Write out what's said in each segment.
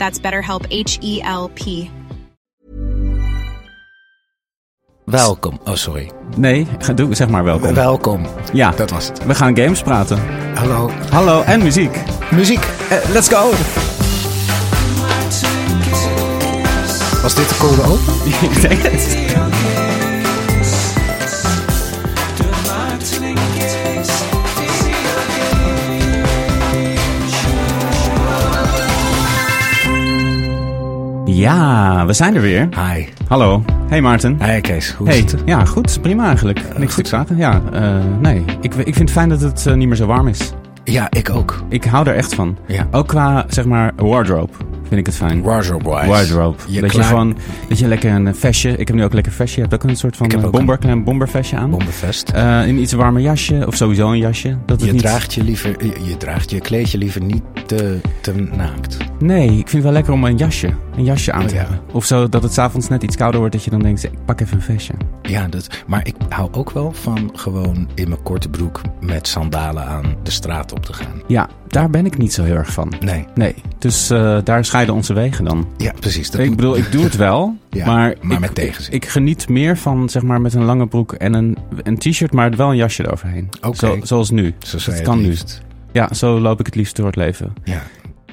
That's BetterHelp H E L P. Welkom. Oh, sorry. Nee, ga- doe, zeg maar welkom. Welkom. Ja, Dat was het. we gaan games praten. Hallo. Hallo, en muziek. Muziek. Eh, let's go! Was dit de code open? Ik denk het. Ja, we zijn er weer. Hi. Hallo. Hey Maarten. Hi Kees, hoe is Hey, het? ja, goed. Prima eigenlijk. Niks te zaken. Ja, eh, nee. Ik, ik vind het fijn dat het eh, niet meer zo warm is. Ja, ik ook. Ik hou er echt van. Ja. Ook qua, zeg maar, wardrobe vind ik het fijn. Wardrobe-wise. Wardrobe. Je dat je gewoon, dat je lekker een vestje, ik heb nu ook lekker een vestje, je hebt ook een soort van Ik heb eh, ook bomber, klein bombervestje aan. Bombenvest. Eh, in iets warmer jasje, of sowieso een jasje. Dat Je niet... draagt je liever, je, je draagt je kleedje liever niet te, te naakt. Nee, ik vind het wel lekker om een jasje, een jasje aan te Ja. hebben. Of zo dat het s'avonds net iets kouder wordt, dat je dan denkt, ik pak even een vestje. Ja, dat, maar ik hou ook wel van gewoon in mijn korte broek met sandalen aan de straat op te gaan. Ja, daar ben ik niet zo heel erg van. Nee, Nee, dus eh, daar scheiden onze wegen dan. ja, precies. Dat ik bedoel, ik doe het wel, Ja, maar, maar ik, met tegenzin. Ik, ik geniet meer van, zeg maar, met een lange broek en een, een t-shirt, maar wel een jasje eroverheen. Oké. Zo, zoals nu. Zo dat je kan het nu. liefst. Ja, zo loop ik het liefst door het leven. Ja.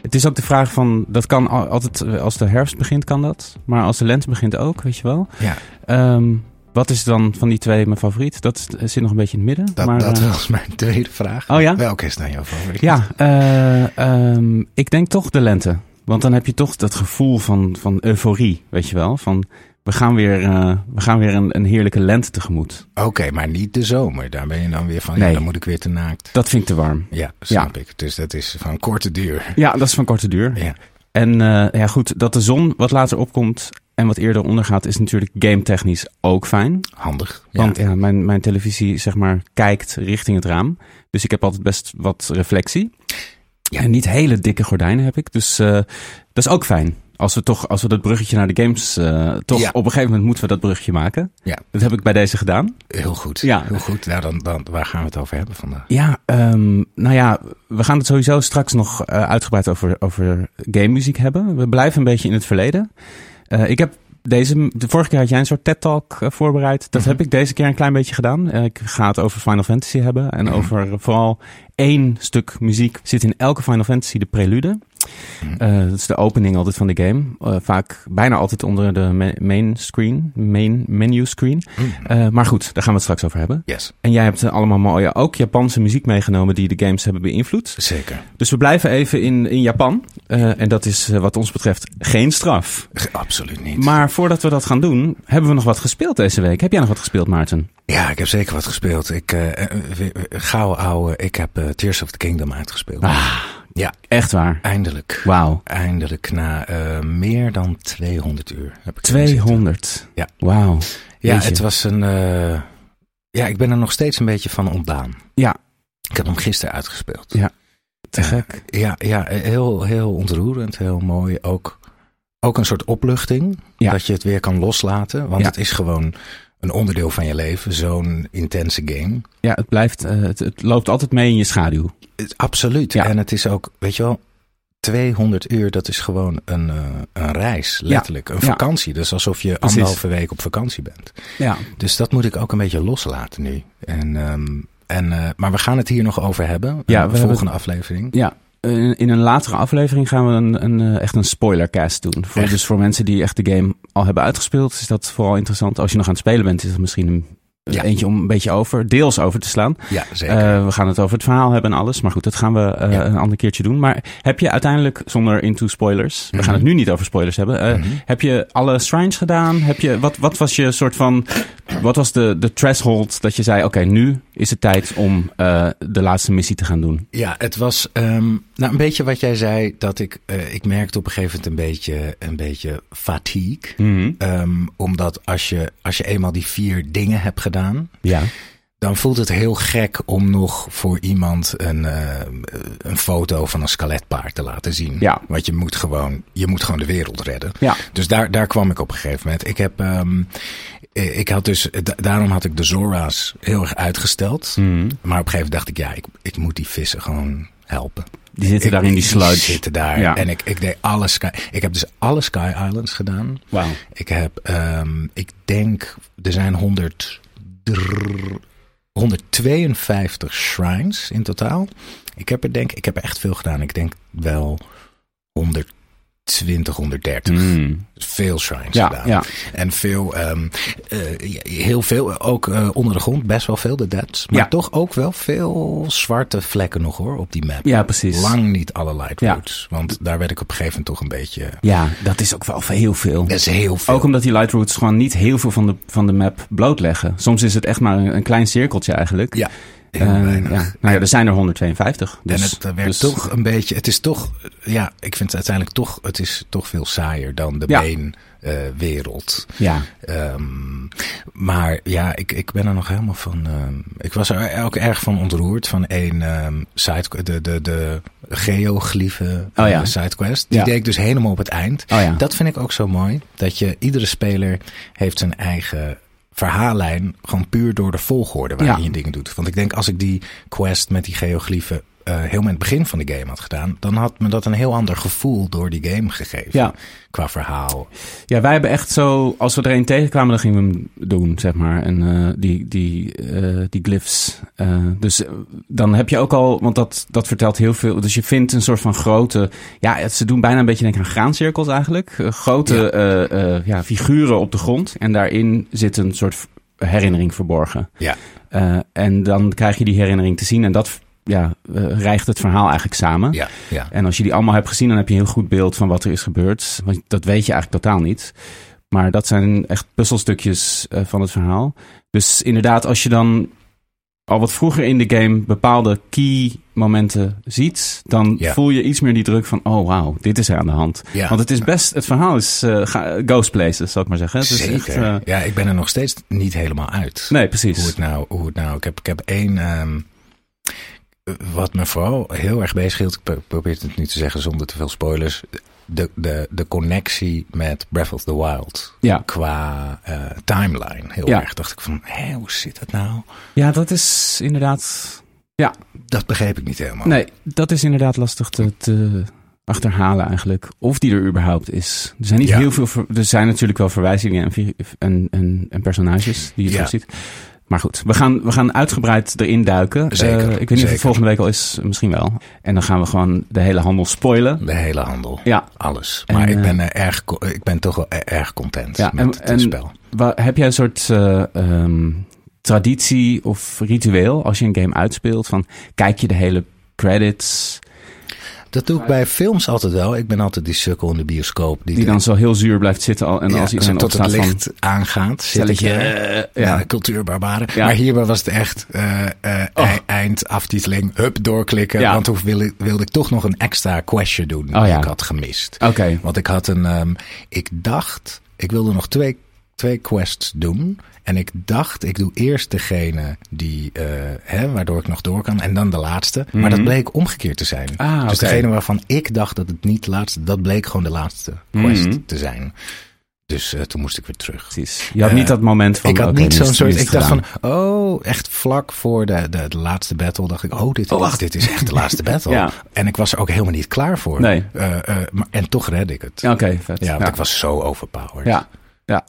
Het is ook de vraag van, dat kan al- altijd, eh, als de herfst begint kan dat. Maar als de lente begint ook, weet je wel. Ja, Ehm, wat is dan van die twee mijn favoriet? Dat is- zit nog een beetje in het midden. dat, maar, dat eh, was mijn tweede vraag. Oh ja? Welke is dan jouw favoriet? Ja, eh, ehm, ik denk toch de lente. Want dan heb je toch dat gevoel van, van euforie, weet je wel. Van, we gaan weer, eh, we gaan weer een, een heerlijke lente tegemoet. Oké, maar niet de zomer. Daar ben je dan weer van, Nee. ja, dan moet ik weer te naakt. Dat vind ik te warm. Ja, snap ik. Dus dat is van korte duur. Ja, dat is van korte duur. Ja. En eh, ja, goed, dat de zon wat later opkomt en wat eerder ondergaat, is natuurlijk game technisch ook fijn. Handig. Want ja, mijn, mijn televisie, zeg maar, kijkt richting het raam. Dus ik heb altijd best wat reflectie. Ja, en niet hele dikke gordijnen heb ik. Dus eh, dat is ook fijn. Als we toch, als we dat bruggetje naar de games, eh, toch Ja. op een gegeven moment moeten we dat bruggetje maken. Ja. Dat heb ik bij deze gedaan. Heel goed. Ja. Heel goed. Nou, dan, dan, waar gaan we het over hebben vandaag? Ja, ehm, nou ja, we gaan het sowieso straks nog eh, uitgebreid over, over game muziek hebben. We blijven een beetje in het verleden. Eh, ik heb deze, de vorige keer had jij een soort TED-talk eh, voorbereid. Dat Mhm. heb ik deze keer een klein beetje gedaan. Eh, ik ga het over Final Fantasy hebben. En Mhm. over vooral één stuk muziek zit in elke Final Fantasy, de prelude. Eh, dat is de opening altijd van de game. Eh, vaak bijna altijd onder de ma- main screen, main menu screen. Mhm. Eh, maar goed, daar gaan we het straks over hebben. Yes, En jij hebt allemaal mooie, ook Japanse muziek meegenomen die de games hebben beïnvloed. zeker. Dus we blijven even in, in Japan. En dat is wat ons betreft geen straf. Absoluut niet. Maar voordat we dat gaan doen, hebben we nog wat gespeeld deze week. Heb jij nog wat gespeeld, Maarten? Ja, ik heb zeker wat gespeeld. Ik, gauw ouwe, ik heb Tears of the Kingdom uitgespeeld. Ah, Ja, echt waar. eindelijk. Wauw. Eindelijk na eh, meer dan 200 uur heb ik erin zitten. 200. Ja. Wauw. Ja, Jeetje. het was een... eh, ja, ik ben er nog steeds een beetje van ontdaan. Ja. Ik heb hem gisteren uitgespeeld. Ja. Te gek. Ja, ja heel, heel ontroerend, heel mooi. Ook, ook een soort opluchting, Ja. dat je het weer kan loslaten. Want Ja. het is gewoon een onderdeel van je leven, zo'n intense game. Ja, het blijft, eh, het, het loopt altijd mee in je schaduw. Het- absoluut. Ja. En het is ook, weet je wel, 200 uur, dat is gewoon een, eh, een reis, letterlijk. Een Ja. vakantie. Dus alsof je Precies. anderhalve week op vakantie bent. Ja. Dus dat moet ik ook een beetje loslaten nu. En, ehm, en, eh, maar we gaan het hier nog over hebben. Ja, we de hebben volgende aflevering. Ja. Eh, in een latere aflevering gaan we een, een, eh, echt een spoilercast doen. Voor, Echt? dus voor mensen die echt de game al hebben uitgespeeld, is dat vooral interessant. Als je nog aan het spelen bent, is het misschien een Ja. eentje om een beetje over, deels over te slaan. Ja, zeker. Eh, we gaan het over het verhaal hebben en alles. Maar goed, dat gaan we Ja. een ander keertje doen. Maar heb je uiteindelijk, zonder into spoilers, we Mhm. gaan het nu niet over spoilers hebben. Mhm. Heb je alle shrines gedaan? Heb je, wat, wat was je soort van, wat was de, de threshold dat je zei, oké, nu is het tijd om eh, de laatste missie te gaan doen? Ja, het was ehm, nou, een beetje wat jij zei. Dat ik, eh, ik merkte op een gegeven moment een beetje, een beetje fatigue. Mhm. Ehm, omdat als je, als je eenmaal die vier dingen hebt gedaan, Ja. Dan voelt het heel gek om nog voor iemand een, eh, een foto van een skeletpaard te laten zien. Ja. Want je moet gewoon, je moet gewoon de wereld redden. Ja. Dus daar, daar kwam ik op een gegeven moment. Ik heb, ehm, eh, ik had dus, da- daarom had ik de Zora's heel erg uitgesteld. Mhm. Maar op een gegeven moment dacht ik, ja, ik, ik moet die vissen gewoon helpen. Die zitten Ik- daar in die sludge. zitten daar. Ja. En ik, ik deed alle Sky. Ik heb dus alle Sky Islands gedaan. Wauw. Ik heb, ehm, ik denk, er zijn 100, 152 shrines in totaal. Ik heb er denk, ik heb er echt veel gedaan. Ik denk wel 120, 130. Mhm. Veel shrines Ja, gedaan. ja. En veel, ehm, eh, heel veel, ook eh, onder de grond, best wel veel de deads. Maar Ja. toch ook wel veel zwarte vlekken nog hoor, op die map. ja, precies. Lang niet alle light Ja. routes. Want daar werd ik op een gegeven moment toch een beetje... Ja, dat is ook wel heel veel. Dat is heel veel. Ook omdat die light routes gewoon niet heel veel van de, van de map blootleggen. Soms is het echt maar een, een klein cirkeltje eigenlijk. Ja, heel Eh, weinig. ja. Nou ja, er zijn er 152. Dus, en het eh, dus- toch een beetje, het is toch, ja, ik vind het uiteindelijk toch, het is toch veel saaier dan de Ja. main eh, wereld. Ja, Ehm, maar ja, ik, ik ben er nog helemaal van. ehm, ik was er ook erg van ontroerd van één ehm side, de, de, de geoglyphen Oh ja. eh, sidequest. Die Ja. deed ik dus helemaal op het eind. oh ja. Dat vind ik ook zo mooi. Dat je, iedere speler heeft zijn eigen verhaallijn. Gewoon puur door de volgorde waarin Ja. je dingen doet. Want ik denk als ik die quest met die geoglyphen eh heel met het begin van de game had gedaan. Dan had me dat een heel ander gevoel door die game gegeven. Ja. Qua verhaal. ja, wij hebben echt zo... Als we er een tegenkwamen, dan gingen we hem doen, zeg maar. En eh, die, die, eh, die glyphs. Dus dan heb je ook al... Want dat, dat vertelt heel veel. Dus je vindt een soort van grote... Ja, ze doen bijna een beetje denken aan graancirkels eigenlijk. Grote Ja. ja, figuren op de grond. En daarin zit een soort herinnering verborgen. Ja. En dan krijg je die herinnering te zien. En dat ja, eh, rijgt het verhaal eigenlijk samen. Ja, ja. En als je die allemaal hebt gezien, dan heb je een heel goed beeld van wat er is gebeurd. Want dat weet je eigenlijk totaal niet. Maar dat zijn echt puzzelstukjes eh, van het verhaal. Dus inderdaad, als je dan al wat vroeger in de game bepaalde key momenten ziet, dan Ja. voel je iets meer die druk van, oh wauw, dit is er aan de hand. Ja. Want het is best, het verhaal is eh, ghost places, zal ik maar zeggen. Het is echt, Ja, ik ben er nog steeds niet helemaal uit. nee, precies. Hoe het nou, hoe het nou. Ik heb, ik heb één. ehm, wat me vooral heel erg bezighield. Ik pro- probeer het nu te zeggen zonder te veel spoilers. De, de, de connectie met Breath of the Wild. Ja. Qua eh, timeline. Heel Ja. erg. Dacht ik van, hé, hoe zit dat nou? Ja, dat is inderdaad Dat begreep ik niet helemaal. Nee, dat is inderdaad lastig te, te achterhalen eigenlijk. Of die er überhaupt is. Er zijn niet Ja. heel veel. er zijn natuurlijk wel verwijzingen en, vi- en, en, en personages die je Ja. terugziet. Maar goed, we gaan, we gaan uitgebreid erin duiken. Zeker, Eh, ik weet niet of zeker. het volgende week al is, misschien wel. En dan gaan we gewoon de hele handel spoilen. De hele handel. Ja, Alles. En, Maar ik, eh, ben, er erg, ik ben toch wel e- erg content Ja, met en- het spel. Wa- heb jij een soort eh, ehm, traditie of ritueel als je een game uitspeelt? Van kijk je de hele credits, Dat doe ik bij films altijd wel. Ik ben altijd die sukkel in de bioscoop. die dan zo heel zuur blijft zitten al, en ja, als iedereen tot het van... licht aangaat. Zit ik Stelletje, er. eh, Ja, cultuurbarbaren. Ja. Maar hierbij was het echt eh, eh, Oh. ei- eind aftiteling, hup, doorklikken. Ja. Want toen wilde, ik- wilde ik toch nog een extra questje doen Oh, die ik had gemist. Oké, Want ik had een, ehm, ik dacht, ik wilde nog twee, twee quests doen. En ik dacht, ik doe eerst degene die, eh, hè, waardoor ik nog door kan. En dan de laatste. Maar dat Mhm. bleek omgekeerd te zijn. Ah, dus degene waarvan ik dacht dat het niet de laatste, dat bleek gewoon de laatste quest Mhm. te zijn. Dus eh, toen moest ik weer terug. precies. Je had Eh, niet dat moment van... ik had niet zo'n soort. Ik dacht gedaan. van, oh, echt vlak voor de, de, de laatste battle dacht ik, oh, dit, Oh, wacht. dit is echt de laatste battle. Ja. En ik was er ook helemaal niet klaar voor. Nee. Eh, eh, maar, en toch red ik het. Ja, Oké, vet. Ja, want ik was zo overpowered. Ja, ja.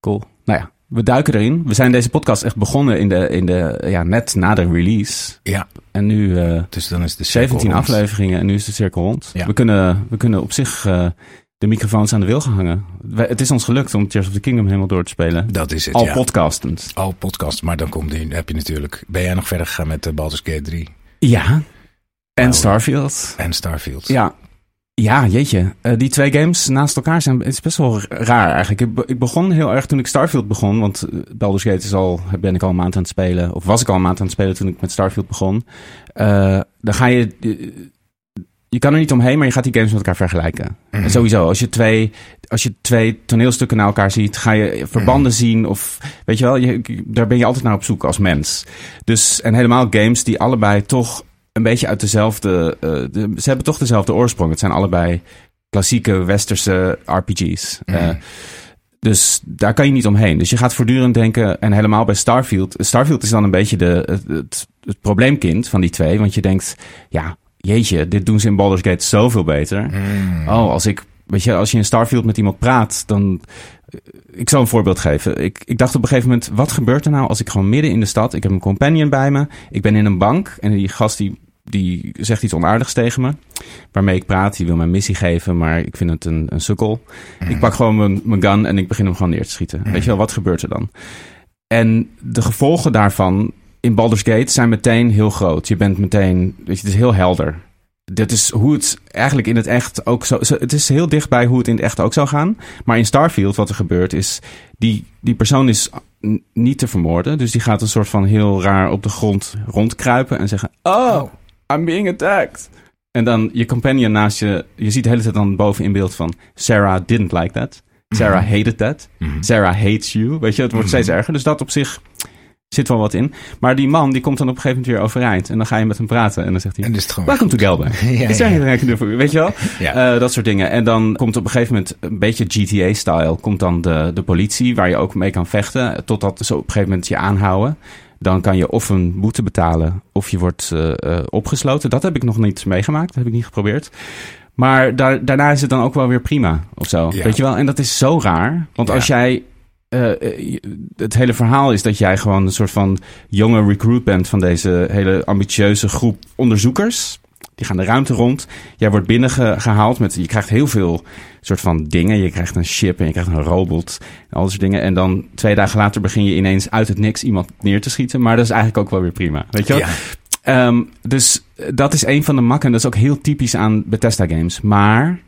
Cool. Nou ja, We duiken erin. We zijn deze podcast echt begonnen in de, in de, ja, net na de release. Ja, En nu eh, dus dan is de cirkel 17 rond. afleveringen en nu is de cirkel rond. Ja. We, kunnen, we kunnen op zich eh, de microfoons aan de wil gaan hangen. Wij- het is ons gelukt om Tears of the Kingdom helemaal door te spelen. Dat is het, Al ja. podcastend. Al podcast, maar dan komt die, heb je natuurlijk... Ben jij nog verder gegaan met de Baldur's Gate 3 Ja. En Nou, Starfield. en Starfield? Ja. Ja, jeetje. Eh, die twee games naast elkaar zijn is best wel raar eigenlijk. Ik, ik begon heel erg toen ik Starfield begon. Want eh, Baldur's Gate is al, ben ik al een maand aan het spelen. Of was ik al een maand aan het spelen toen ik met Starfield begon. Eh, dan ga je... je kan er niet omheen, maar je gaat die games met elkaar vergelijken. Mhm. En sowieso, als je, twee, als je twee toneelstukken naar elkaar ziet, ga je verbanden zien. Of weet je wel, je, daar ben je altijd naar op zoek als mens. Dus, en helemaal games die allebei toch een beetje uit dezelfde. eh, de, ze hebben toch dezelfde oorsprong. Het zijn allebei klassieke westerse RPG's. Eh, Mhm. dus daar kan je niet omheen. Dus je gaat voortdurend denken, en helemaal bij Starfield. Starfield is dan een beetje de, het, het, het probleemkind van die twee. Want je denkt, ja, jeetje, dit doen ze in Baldur's Gate zoveel beter. Mm. Oh, als ik, weet je, als je in Starfield met iemand praat, dan. Ik zal een voorbeeld geven. Ik, ik dacht op een gegeven moment, wat gebeurt er nou als ik gewoon midden in de stad, ik heb een companion bij me, ik ben in een bank en die gast die, die zegt iets onaardigs tegen me, waarmee ik praat, die wil mij een missie geven, maar ik vind het een, een sukkel. Ik pak gewoon mijn, mijn gun en ik begin hem gewoon neer te schieten. Weet je wel, wat gebeurt er dan? En de gevolgen daarvan in Baldur's Gate zijn meteen heel groot. Je bent meteen, weet je, het is heel helder. Dit is hoe het eigenlijk in het echt ook zo. Het is heel dichtbij hoe het in het echt ook zou gaan. Maar in Starfield, wat er gebeurt, is. Die, die persoon is niet te vermoorden. Dus die gaat een soort van heel raar op de grond rondkruipen en zeggen: Oh, I'm being attacked. En dan je companion naast je. Je ziet de hele tijd dan boven in beeld van. Sarah didn't like that. Sarah hated that. Mhm. Sarah hates you. Weet je, het wordt steeds erger. Dus dat op zich zit wel wat in. Maar die man, die komt dan op een gegeven moment weer overeind. En dan ga je met hem praten. En dan zegt hij... En dus het gewoon... Welcome to Gelbe. Ja, Is ja. you? Weet je wel? Ja. Eh, dat soort dingen. En dan komt op een gegeven moment een beetje GTA-style. Komt dan de, de politie, waar je ook mee kan vechten. Totdat ze op een gegeven moment je aanhouden. Dan kan je of een boete betalen, of je wordt eh, eh, opgesloten. Dat heb ik nog niet meegemaakt. Dat heb ik niet geprobeerd. Maar daar, daarna is het dan ook wel weer prima, of zo. Ja. Weet je wel? En dat is zo raar. Want Ja. als jij... eh, het hele verhaal is dat jij gewoon een soort van jonge recruit bent van deze hele ambitieuze groep onderzoekers. Die gaan de ruimte rond. Jij wordt binnengehaald met. Je krijgt heel veel soort van dingen. Je krijgt een ship en je krijgt een robot. En al dat soort dingen. En dan twee dagen later begin je ineens uit het niks iemand neer te schieten. Maar dat is eigenlijk ook wel weer prima. Weet je wel? Ja. Ehm, dus eh, dat is een van de makken. Dat is ook heel typisch aan Bethesda games. Maar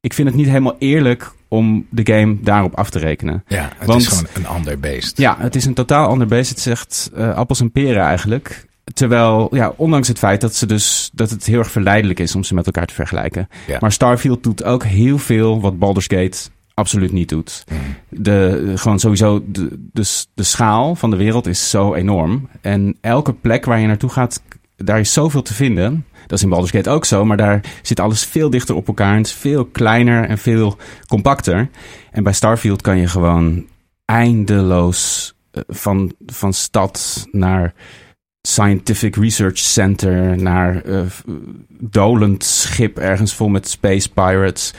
ik vind het niet helemaal eerlijk om de game daarop af te rekenen. Ja, het Want- is gewoon een ander beest. Ja, het is een totaal ander beest. Het zegt eh, appels en peren eigenlijk. Terwijl, ja, ondanks het feit dat, ze dus, dat het heel erg verleidelijk is om ze met elkaar te vergelijken. Ja. Maar Starfield doet ook heel veel wat Baldur's Gate absoluut niet doet. Mm. De, gewoon sowieso, de, de, de schaal van de wereld is zo enorm. En elke plek waar je naartoe gaat, daar is zoveel te vinden. Dat is in Baldur's Gate ook zo, maar daar zit alles veel dichter op elkaar. En het is veel kleiner en veel compacter. En bij Starfield kan je gewoon eindeloos eh, van, van stad naar scientific research center, naar eh, dolend schip ergens vol met space pirates.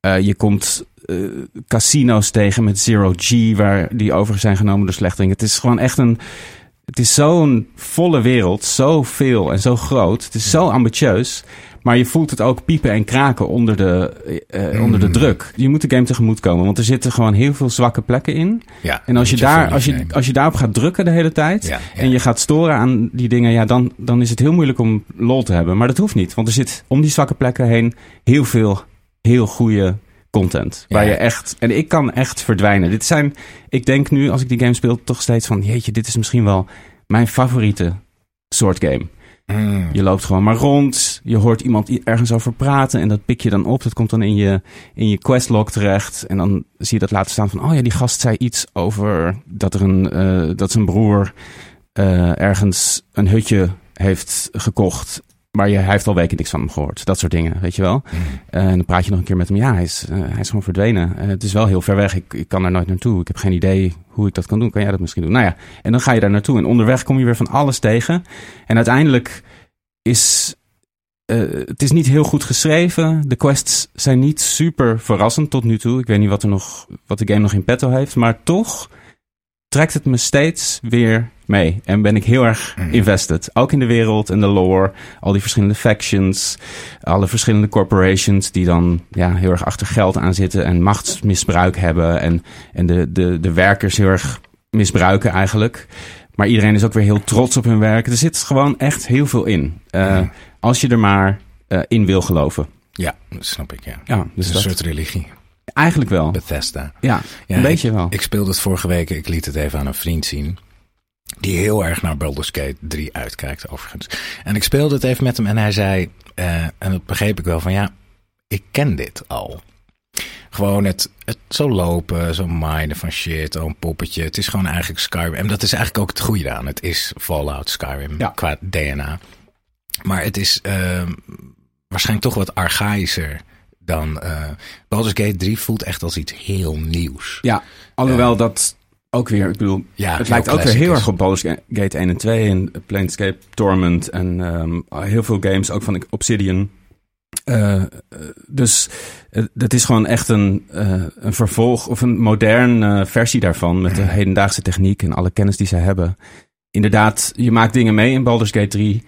Eh, je komt eh, casino's tegen met Zero G, waar die over zijn genomen door slechtelingen. Het is gewoon echt een. Het is zo'n volle wereld, zo veel en zo groot. Het is zo ambitieus. Maar je voelt het ook piepen en kraken onder de, eh, onder de Mm. druk. Je moet de game tegemoet komen, want er zitten gewoon heel veel zwakke plekken in. Ja, En als je, daar, als, je, als je daarop gaat drukken de hele tijd. Ja, ja. en je gaat storen aan die dingen, ja, dan, dan is het heel moeilijk om lol te hebben. Maar dat hoeft niet, want er zit om die zwakke plekken heen heel veel heel goede content. Waar je echt, en ik kan echt verdwijnen. Dit zijn, ik denk nu als ik die game speel, toch steeds van, jeetje, dit is misschien wel mijn favoriete soort game. Mm. Je loopt gewoon maar rond. Je hoort iemand ergens over praten. En dat pik je dan op. Dat komt dan in je, in je questlog terecht. En dan zie je dat laten staan van... Oh ja, die gast zei iets over dat, er een, eh, dat zijn broer eh, ergens een hutje heeft gekocht. Maar je, hij heeft al weken niks van hem gehoord. Dat soort dingen, weet je wel. Mm. Eh, en dan praat je nog een keer met hem. Ja, hij is, eh, hij is gewoon verdwenen. Eh, het is wel heel ver weg. Ik, ik kan daar nooit naartoe. Ik heb geen idee hoe ik dat kan doen. Kan jij dat misschien doen? Nou ja, en dan ga je daar naartoe. En onderweg kom je weer van alles tegen. En uiteindelijk is... eh, het is niet heel goed geschreven. De quests zijn niet super verrassend tot nu toe. Ik weet niet wat, er nog, wat de game nog in petto heeft. Maar toch trekt het me steeds weer mee. En ben ik heel erg invested. Ook in de wereld en de lore. Al die verschillende factions. Alle verschillende corporations die dan ja, heel erg achter geld aan zitten. En machtsmisbruik hebben. En, en de, de, de werkers heel erg misbruiken eigenlijk. Maar iedereen is ook weer heel trots op hun werk. Er zit gewoon echt heel veel in. Uh, Als je er maar uh, in wil geloven. Ja, dat snap ik, ja. Ja, dus een dat, soort religie. Eigenlijk wel. Bethesda. Ja, Ja, een beetje wel. Ik speelde het vorige week, ik liet het even aan een vriend zien. Die heel erg naar Baldur's Gate 3 uitkijkt, overigens. En ik speelde het even met hem en hij zei, eh, en dat begreep ik wel, van ja, ik ken dit al. Gewoon het, het zo lopen, zo minen van shit, oh, een poppetje. Het is gewoon eigenlijk Skyrim. En dat is eigenlijk ook het goede aan. Het is Fallout Skyrim Ja. qua DNA. Maar het is eh, waarschijnlijk toch wat archaïscher dan... eh Baldur's Gate 3 voelt echt als iets heel nieuws. Ja, alhoewel dat ook weer, ik bedoel, Ja, het lijkt ook weer heel is. erg op Baldur's Gate 1 en 2 en Planescape Torment en ehm, heel veel games, ook van Obsidian. Eh, eh, dus eh, dat is gewoon echt een, eh, een vervolg of een moderne versie daarvan met de hedendaagse techniek en alle kennis die zij hebben. Inderdaad, je maakt dingen mee in Baldur's Gate 3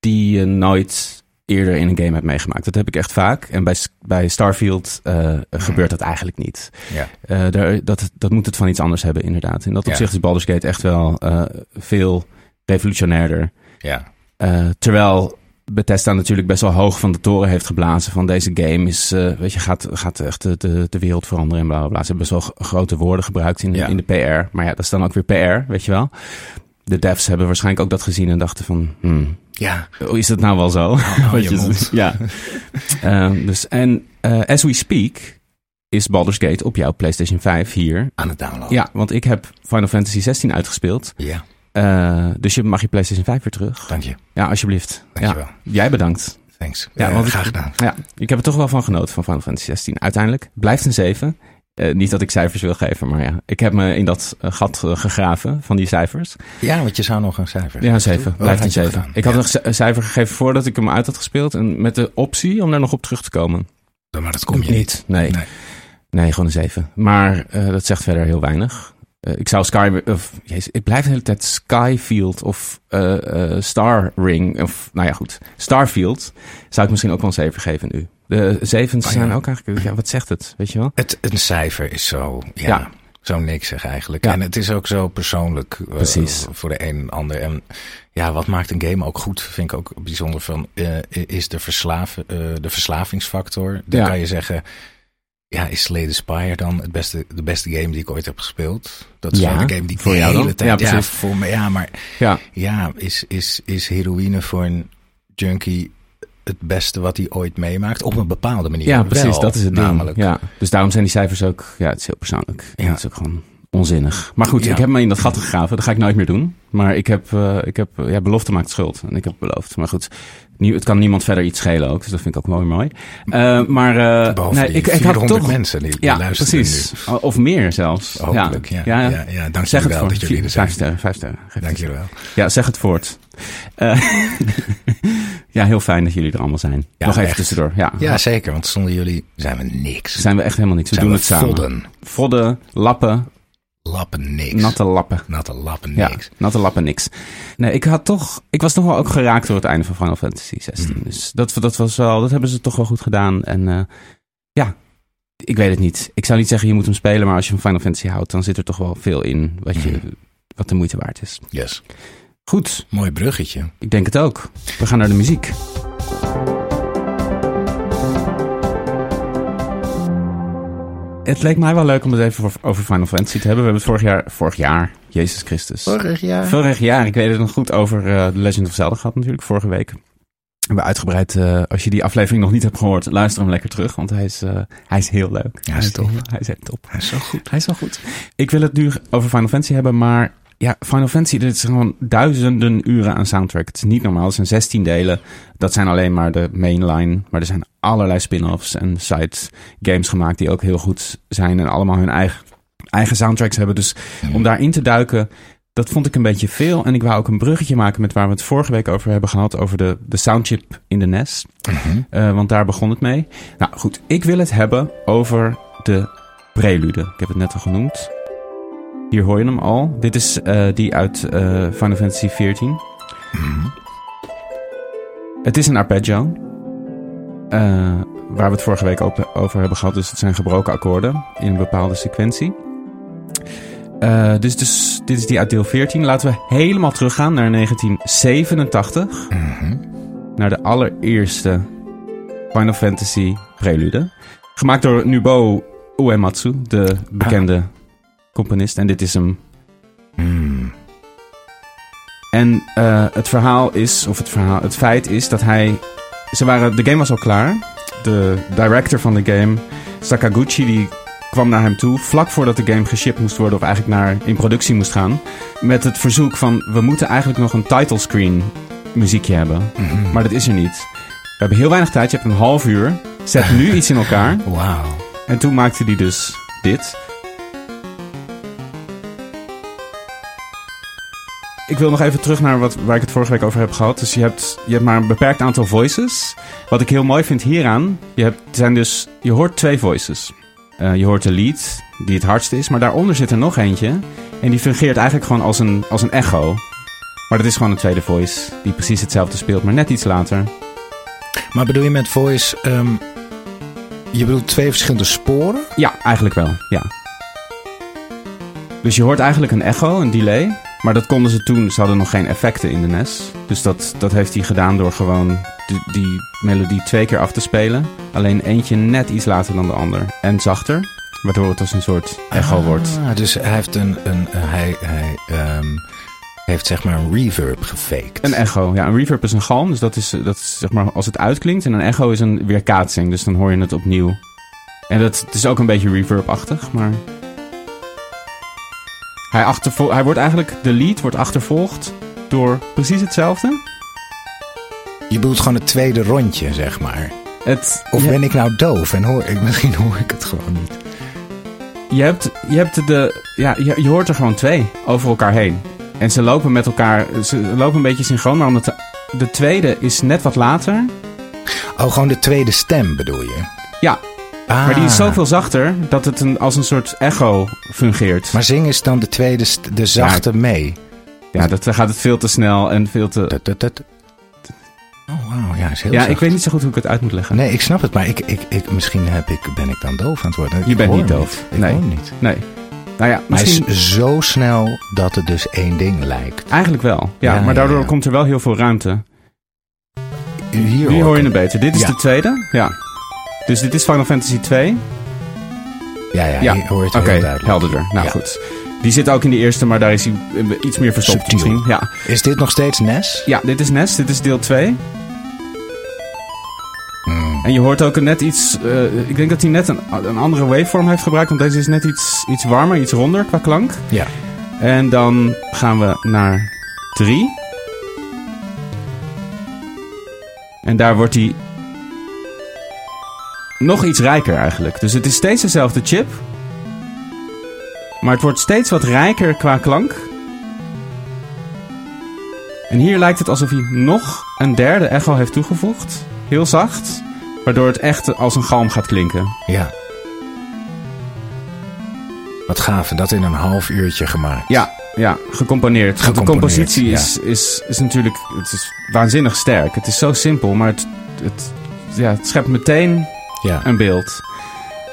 die je nooit eerder in een game hebt meegemaakt. Dat heb ik echt vaak. En bij, bij Starfield eh, gebeurt dat eigenlijk niet. Ja. Eh, daar, dat, dat moet het van iets anders hebben, inderdaad. In dat Ja. opzicht is Baldur's Gate echt wel eh, veel revolutionairder. Ja. Terwijl Bethesda natuurlijk best wel hoog van de toren heeft geblazen van deze game is, weet je, gaat, gaat echt de, de, de wereld veranderen en bla bla bla. Ze hebben best wel grote woorden gebruikt in, Ja. in de PR. Maar ja, dat is dan ook weer PR, weet je wel. De devs hebben waarschijnlijk ook dat gezien en dachten van, hmm, Ja. Oh, Is het nou wel zo? je je- mond. ja. Ehm, dus, en eh, as we speak is Baldur's Gate op jouw PlayStation 5 hier. Aan het downloaden. Ja, want ik heb Final Fantasy 16 uitgespeeld. Ja. Eh, dus je mag je PlayStation 5 weer terug. Dank je. Ja, alsjeblieft. Dankjewel. Ja, jij bedankt. Thanks. Ja, want ik- graag gedaan. Ja, ik heb er toch wel van genoten van Final Fantasy 16. Uiteindelijk blijft een 7. Eh, niet dat ik cijfers wil geven, maar ja, ik heb me in dat eh, gat eh, gegraven van die cijfers. Ja, want je zou nog een cijfer. Ja, een 7. Oh, Blijft een 7. gedaan. Ik had Ja. een cijfer gegeven voordat ik hem uit had gespeeld. En met de optie om daar nog op terug te komen. Maar dat kom je niet. Nee. Nee. Nee, gewoon een 7. Maar dat zegt verder heel weinig. Ik zou Sky... Of, jezus, ik blijf de hele tijd Skyfield of Star Ring. Of, nou ja, goed. Starfield zou ik misschien ook wel een 7 geven nu. De zevens Oh ja. zijn ook eigenlijk... Ja, wat zegt het? Weet je wel? Het, een cijfer is zo, ja, Ja. zo niks zeg eigenlijk. Ja. En het is ook zo persoonlijk eh, voor de een en ander. En ja, wat maakt een game ook goed, vind ik ook bijzonder van, eh, is de, verslaven, eh, de verslavingsfactor. Dan Ja. kan je zeggen, ja, is Slay the Spire dan het beste, de beste game die ik ooit heb gespeeld? Dat is Ja, wel de game die ik voor de jou hele dan? tijd... Ja, Ja, voor me, ja, maar Ja. ja, is, is, is heroïne voor een junkie het beste wat hij ooit meemaakt? Op een bepaalde manier Ja, precies. wel, dat is het ding. namelijk. Ja. Dus daarom zijn die cijfers ook... Ja, het is heel persoonlijk. En Ja. het is ook gewoon onzinnig. Maar goed, Ja. ik heb me in dat gat gegraven. Dat ga ik nooit meer doen. Maar ik heb... eh, ik heb ja, belofte maakt schuld. En ik heb beloofd. Maar goed, nie- het kan niemand verder iets schelen ook. Dus dat vind ik ook mooi mooi. Eh, maar... eh, Behalve nee, ik, ik 400 had toch... mensen die, Ja, luisteren precies. nu. Of meer zelfs. Hopelijk, ja. Ja, ja, dank zeg jullie het wel dat jullie er zijn. Vijf sterren, vijf sterren. Dank jullie wel. Ja, zeg het voort. Eh, ja, heel fijn dat jullie er allemaal zijn. Ja, Nog even echt. tussendoor. Ja, Ja, zeker, want zonder jullie zijn we niks. zijn we echt helemaal niks. We Zijn doen we het samen. vodden. Vodden, lappen, Lappen niks. natte lappen. Natte lappen Ja, niks. natte lappen niks. Nee, ik had toch, ik was toch wel ook geraakt door het einde van Final Fantasy 16. Hmm. Dus dat, dat was wel, dat hebben ze toch wel goed gedaan. En eh, ja, ik weet het niet. Ik zou niet zeggen je moet hem spelen, maar als je van Final Fantasy houdt, dan zit er toch wel veel in wat, je, Hmm. wat de moeite waard is. Yes. Goed, Mooi bruggetje. ik denk het ook. We gaan naar de muziek. Het leek mij wel leuk om het even over- Final Fantasy te hebben. We hebben het vorig jaar, vorig jaar, Jezus Christus. Vorig jaar. Vorig jaar, ik weet het nog goed, over eh The Legend of Zelda gehad natuurlijk, vorige week. We hebben uitgebreid, eh, als je die aflevering nog niet hebt gehoord, luister hem lekker terug, want hij is, eh, hij is heel leuk. hij is tof. Hij is echt top. Hij is zo goed. Hij is wel goed. Ik wil het nu over Final Fantasy hebben, maar ja, Final Fantasy, dit is gewoon duizenden uren aan soundtrack. Het is niet normaal. Het zijn 16 delen. Dat zijn alleen maar de mainline. Maar er zijn allerlei spin-offs en side games gemaakt die ook heel goed zijn en allemaal hun eigen, eigen soundtracks hebben. Dus om daarin te duiken, dat vond ik een beetje veel. En ik wou ook een bruggetje maken met waar we het vorige week over hebben gehad, over de, de soundchip in de NES. Mhm. Eh, want daar begon het mee. Nou goed, ik wil het hebben over de prelude. Ik heb het net al genoemd. Hier hoor je hem al. Dit is eh, die uit eh, Final Fantasy XIV. Het is een arpeggio. eh, waar we het vorige week over hebben gehad. Dus het zijn gebroken akkoorden in een bepaalde sequentie. Dus, dus dit is die uit deel 14. Laten we helemaal teruggaan naar 1987. Naar de allereerste Final Fantasy prelude. Gemaakt door Nubo Uematsu, de bekende componist. En dit is hem. Hmm. En eh, het verhaal is, of het, verhaal, het feit is dat hij. Ze waren, de game was al klaar. De director van de game, Sakaguchi, die kwam naar hem toe. Vlak voordat de game geshipped moest worden, of eigenlijk naar in productie moest gaan. Met het verzoek van: we moeten eigenlijk nog een title screen muziekje hebben. Maar dat is er niet. We hebben heel weinig tijd, je hebt een half uur. Zet nu iets in elkaar. Wauw. En toen maakte hij dus dit. Ik wil nog even terug naar wat, waar ik het vorige week over heb gehad. Dus je hebt, je hebt maar een beperkt aantal voices. Wat ik heel mooi vind hieraan, je, hebt, zijn dus, je hoort twee voices. Eh, je hoort de lead, die het hardste is, maar daaronder zit er nog eentje. En die fungeert eigenlijk gewoon als een, als een echo. Maar dat is gewoon een tweede voice, die precies hetzelfde speelt, maar net iets later. Maar bedoel je met voice... ehm, je bedoelt twee verschillende sporen? Ja, eigenlijk wel, ja. Dus je hoort eigenlijk een echo, een delay. Maar dat konden ze toen, ze hadden nog geen effecten in de NES. Dus dat, dat heeft hij gedaan door gewoon die, die melodie twee keer af te spelen. Alleen eentje net iets later dan de ander. En zachter, waardoor het als een soort echo wordt. Ah, dus hij heeft een... een hij hij ehm, heeft zeg maar een reverb gefaked. Een echo, ja. Een reverb is een galm, dus dat is, dat is zeg maar als het uitklinkt. En een echo is een weerkaatsing, dus dan hoor je het opnieuw. En dat het is ook een beetje reverb-achtig, maar... Hij, achtervol- hij wordt eigenlijk, de lead wordt achtervolgd door precies hetzelfde. Je bedoelt gewoon het tweede rondje, zeg maar. Het, Of ben ik nou doof en hoor ik... Misschien hoor ik het gewoon niet. je hebt, je hebt de, ja, je, je hoort er gewoon twee over elkaar heen. En ze lopen met elkaar, ze lopen een beetje synchroon, maar omdat de, de tweede is net wat later. Oh, gewoon de tweede stem bedoel je? Ja, Ah. maar die is zoveel zachter dat het een, als een soort echo fungeert. Maar zing is dan de tweede, de zachte mee. Ja, dat, dan gaat het veel te snel en veel te... Tut, tut, tut. Oh, wauw. Ja, is heel Ja, zacht. ik weet niet zo goed hoe ik het uit moet leggen. Nee, ik snap het, maar ik, ik, ik, misschien heb ik, ben ik dan doof aan het worden. Ik Je bent niet doof. Ik Nee. niet. Nee. Nou ja, Maar hij misschien... is zo snel dat het dus één ding lijkt. Eigenlijk wel. Ja, Ja, maar daardoor ja, ja. komt er wel heel veel ruimte. Hier hoor je het beter. Dit is Ja. de tweede. Ja. Dus dit is Final Fantasy 2. Ja, ja, Ja, hier hoor je het duidelijk. helderder. Nou Ja. goed. Die zit ook in de eerste, maar daar is hij eh, iets meer verstopt Subtiel. misschien. Ja. Is dit nog steeds NES? ja, dit is NES. Dit is deel 2. Hmm. En je hoort ook net iets... eh, ik denk dat hij net een, een andere waveform heeft gebruikt. Want deze is net iets, iets warmer, iets ronder qua klank. Ja. En dan gaan we naar 3. En daar wordt hij nog iets rijker eigenlijk. Dus het is steeds dezelfde chip. Maar het wordt steeds wat rijker qua klank. En hier lijkt het alsof hij nog een derde echo heeft toegevoegd. Heel zacht. Waardoor het echt als een galm gaat klinken. Ja. Wat gaaf, en dat in een half uurtje gemaakt. Ja, ja, gecomponeerd. De compositie ja. is, is, is natuurlijk het is waanzinnig sterk. Het is zo simpel, maar het, het, ja, het schept meteen Ja. een beeld.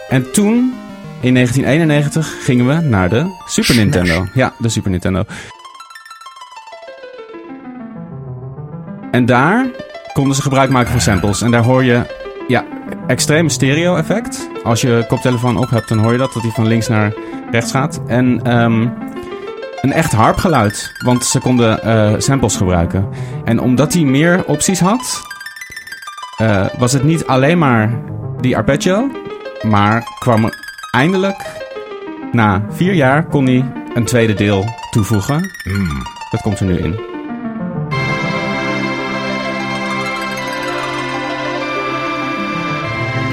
En toen, in 1991, gingen we naar de Super Nintendo. Ja, de Super Nintendo. En daar konden ze gebruik maken van samples. En daar hoor je ja, extreme stereo effect. Als je koptelefoon op hebt, dan hoor je dat, dat hij van links naar rechts gaat. En ehm, een echt harpgeluid, want ze konden eh, samples gebruiken. En omdat hij meer opties had, eh, was het niet alleen maar die arpeggio, maar kwam er eindelijk, na vier jaar, kon hij een tweede deel toevoegen. Hmm. Dat komt er nu in.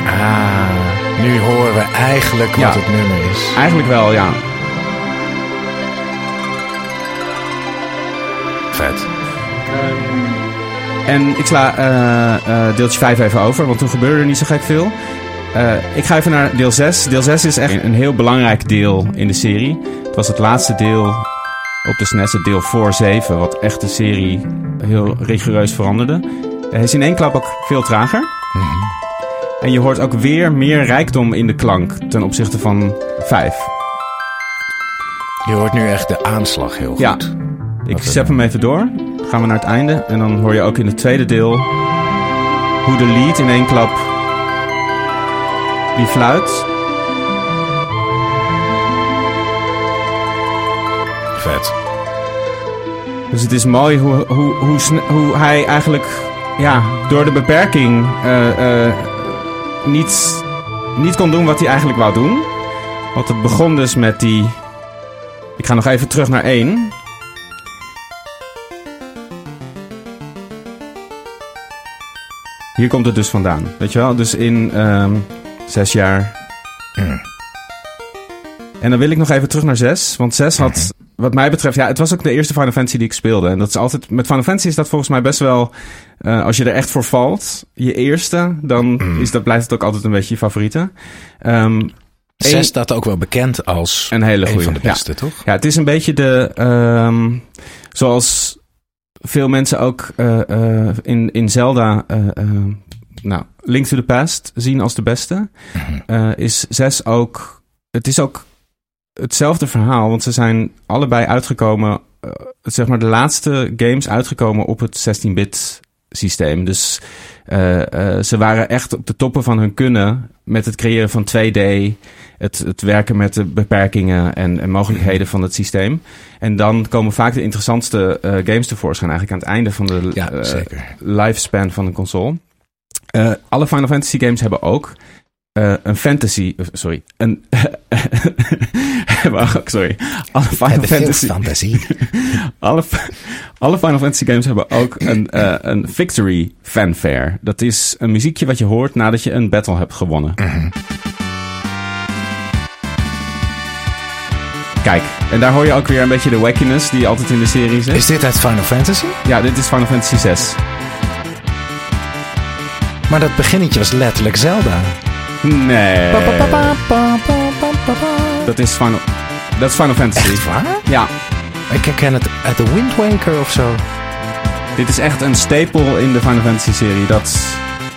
Ah, nu horen we eigenlijk wat Ja. het nummer is. Eigenlijk wel, ja. En ik sla eh, eh, deeltje 5 even over, want toen gebeurde er niet zo gek veel. Eh, ik ga even naar deel 6. Deel 6 is echt een heel belangrijk deel in de serie. Het was het laatste deel op de SNES, het deel voor 7, wat echt de serie heel rigoureus veranderde. Hij is in één klap ook veel trager. En je hoort ook weer meer rijkdom in de klank ten opzichte van 5. Je hoort nu echt de aanslag heel goed. Ja. Ik zet hem even door. Gaan we naar het einde. En dan hoor je ook in het tweede deel hoe de lead in één klap die fluit. Vet. Dus het is mooi hoe, hoe, hoe, hoe hij eigenlijk ja, door de beperking eh, eh, niet, niet kon doen wat hij eigenlijk wou doen. Want het begon dus met die. Ik ga nog even terug naar één. Hier komt het dus vandaan. Weet je wel? Dus in ehm, zes jaar. Mm. En dan wil ik nog even terug naar zes. Want zes had, wat mij betreft, ja, het was ook de eerste Final Fantasy die ik speelde. En dat is altijd, met Final Fantasy is dat volgens mij best wel, eh, als je er echt voor valt, je eerste, dan is dat, blijft het ook altijd een beetje je favoriete. Ehm, Zes staat ook wel bekend als een hele goede. van de beste, toch? Ja, het is een beetje de, ehm, zoals veel mensen ook eh, eh, in, in Zelda, eh, nou, Link to the Past zien als de beste. Eh, is 6 ook. Het is ook hetzelfde verhaal, want ze zijn allebei uitgekomen. zeg maar de laatste games uitgekomen op het 16-bit systeem. Dus ze waren echt op de toppen van hun kunnen met het creëren van 2D. Het, het werken met de beperkingen en, en mogelijkheden van het systeem. En dan komen vaak de interessantste eh, games tevoorschijn. Eigenlijk aan het einde van de Ja, eh, lifespan van een console. Eh, alle Final Fantasy games hebben ook een fantasy... sorry, een... sorry. Alle Final Fantasy... Alle, alle Final Fantasy games hebben ook een, een victory fanfare. Dat is een muziekje wat je hoort nadat je een battle hebt gewonnen. Kijk, en daar hoor je ook weer een beetje de wackiness die altijd in de serie zit. Is dit uit Final Fantasy? Ja, dit is Final Fantasy 6. Maar dat beginnetje was letterlijk Zelda. Nee. Dat is Final, dat is Final Fantasy. Echt waar? Ja, Ik herken het uit de Wind Waker of zo. dit is echt een stapel in de Final Fantasy serie. Dat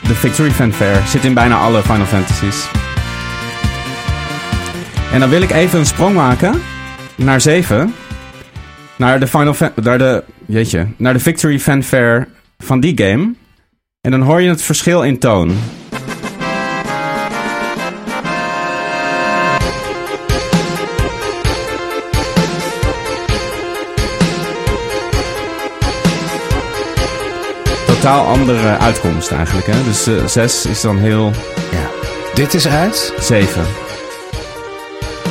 de Victory Fanfare zit in bijna alle Final Fantasies. En dan wil ik even een sprong maken naar 7. Naar de Final naar de jeetje, naar de Victory Fanfare van die game. En dan hoor je het verschil in toon. Totaal andere uitkomst eigenlijk. Hè? Dus 6 is dan heel Ja. Dit is uit? 7.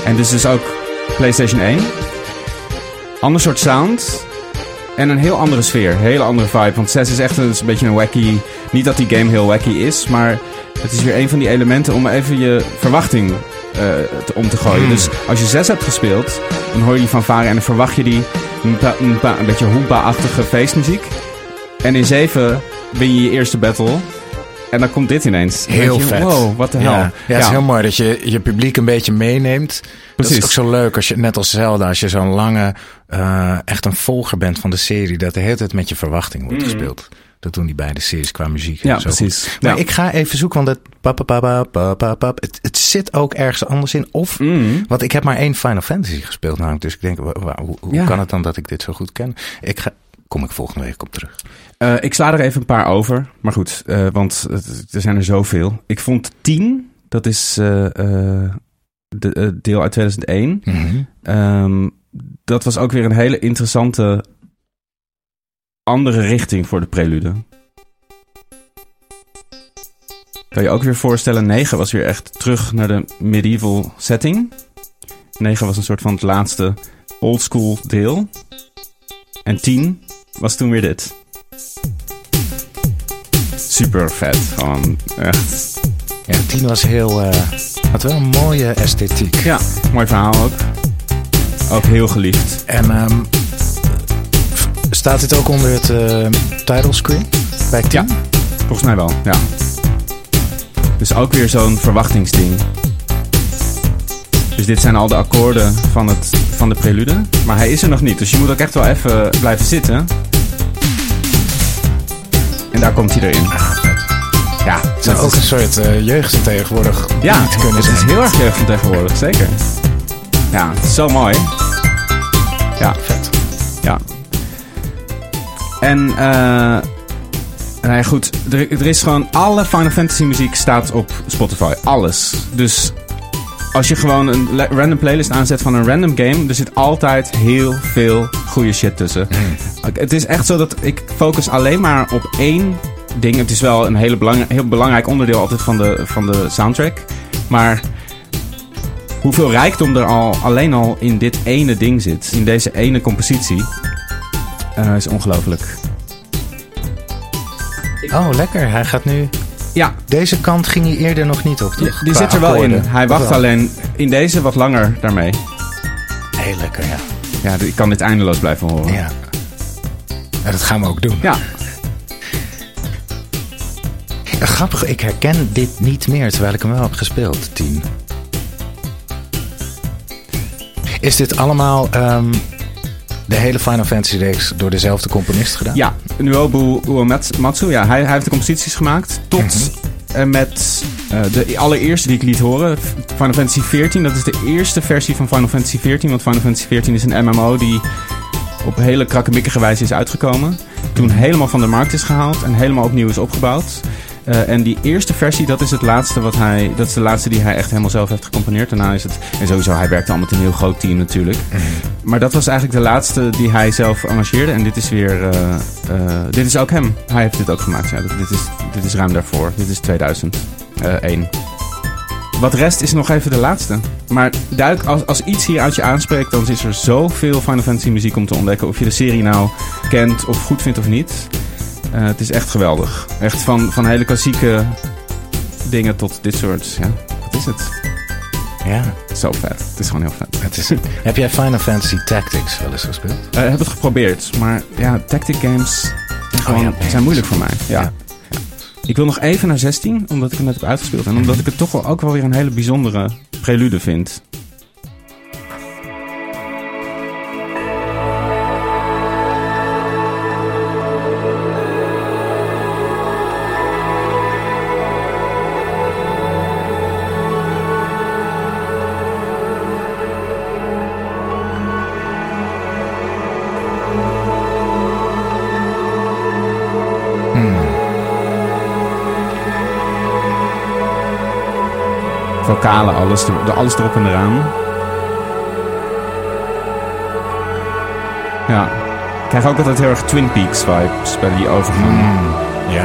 En dus dus ook PlayStation 1. Ander soort sound. En een heel andere sfeer. Hele andere vibe. Want 6 is echt een, is een beetje een wacky... Niet dat die game heel wacky is, maar het is weer een van die elementen om even je verwachting eh, te, om te gooien. Dus als je 6 hebt gespeeld, dan hoor je die fanfare en dan verwacht je die mpa, mpa, een beetje hoempa-achtige feestmuziek. En in 7 win je je eerste battle. En dan komt dit ineens. Heel je, vet. Wow, wat de hel. Ja, ja, het is heel mooi dat je je publiek een beetje meeneemt. Dat Precies. is ook zo leuk als je, net als Zelda, als je zo'n lange, eh, echt een volger bent van de serie, dat de hele tijd met je verwachting wordt gespeeld. Dat doen die beide series qua muziek. Mm. Ja, zo precies. goed. Maar Ja. ik ga even zoeken, want het, pap, pap, pap, pap, pap, pap, het, het zit ook ergens anders in. Of, Mm. want ik heb maar één Final Fantasy gespeeld namelijk. Dus ik denk, hoe, hoe Ja. kan het dan dat ik dit zo goed ken? Ik ga, kom ik volgende week op terug. Eh, ik sla er even een paar over. Maar goed, eh, want er zijn er zoveel. Ik vond 10, dat is eh, de, deel uit 2001. Mhm. Ehm, dat was ook weer een hele interessante andere richting voor de prelude. Kan je ook weer voorstellen, 9 was weer echt terug naar de medieval setting. 9 was een soort van het laatste oldschool deel. En 10 was toen weer dit. Super vet, gewoon echt. Ja, tien was heel, eh, had wel een mooie esthetiek. Ja, mooi verhaal ook. Ook heel geliefd. En ehm, staat dit ook onder het eh title screen bij 10? Ja, volgens mij wel, ja. Dus ook weer zo'n verwachtingsding. Dus dit zijn al de akkoorden van, het, van de prelude. Maar hij is er nog niet, dus je moet ook echt wel even blijven zitten. En daar komt hij erin. Ja, Het is dat ook een soort eh, jeugd tegenwoordig ja, niet kunnen het is heel erg jeugd tegenwoordig, zeker. Ja, het is zo mooi. Ja, vet. ja. En, eh. nee, goed. Er, er is gewoon. Alle Final Fantasy muziek staat op Spotify. Alles. Dus. Als je gewoon een random playlist aanzet van een random game, er zit altijd heel veel goede shit tussen. Het is echt zo dat ik focus alleen maar op één ding. Het is wel een hele belang, heel belangrijk onderdeel altijd van de, van de soundtrack. Maar hoeveel rijkdom er al alleen al in dit ene ding zit, in deze ene compositie, eh, is ongelooflijk. Oh, lekker. Hij gaat nu... Ja, Deze kant ging hij eerder nog niet op, die, toch? die Qua zit er wel in. Hij wacht wel? alleen in deze wat langer daarmee. Heel lekker, ja. Ja, ik kan dit eindeloos blijven horen. ja. Ja, dat gaan we ook doen. Ja. Ja, Grappig, ik herken dit niet meer terwijl ik hem wel heb gespeeld, 10. Is dit allemaal ehm, de hele Final Fantasy reeks door dezelfde componist gedaan? Ja, Nuobu Uematsu, ja, hij, hij heeft de composities gemaakt tot en met eh, de allereerste die ik liet horen, Final Fantasy XIV. Dat is de eerste versie van Final Fantasy XIV, want Final Fantasy XIV is een MMO die op hele krakkemikkige wijze is uitgekomen. Toen helemaal van de markt is gehaald en helemaal opnieuw is opgebouwd. Eh, en die eerste versie, dat is het laatste wat hij. Dat is de laatste die hij echt helemaal zelf heeft gecomponeerd. Daarna is het. En sowieso, hij werkte al met een heel groot team natuurlijk. Maar dat was eigenlijk de laatste die hij zelf arrangeerde. En dit is weer. eh, eh, dit is ook hem. Hij heeft dit ook gemaakt. Ja, dit, is, dit is ruim daarvoor. Dit is 2001. Wat rest is nog even de laatste. Maar duik, als, als iets hier uit je aanspreekt, dan is er zoveel Final Fantasy muziek om te ontdekken. Of je de serie nou kent of goed vindt of niet. Eh, het is echt geweldig. Echt van, van hele klassieke dingen tot dit soort. Ja, wat is het? Ja. Zo vet. Het is gewoon heel vet. Het is, heb jij Final Fantasy Tactics wel eens gespeeld? Eh, Ik heb het geprobeerd, maar ja, tactic games gewoon, Oh ja, nee, zijn moeilijk voor mij. Ja. Ja. Ik wil nog even naar 16, omdat ik hem net heb uitgespeeld. En omdat ik het toch wel ook wel weer een hele bijzondere prelude vind. Vocalen, alles, de, alles erop en eraan. Ja. Ik krijg ook altijd heel erg Twin Peaks vibes bij die overgang. Ja.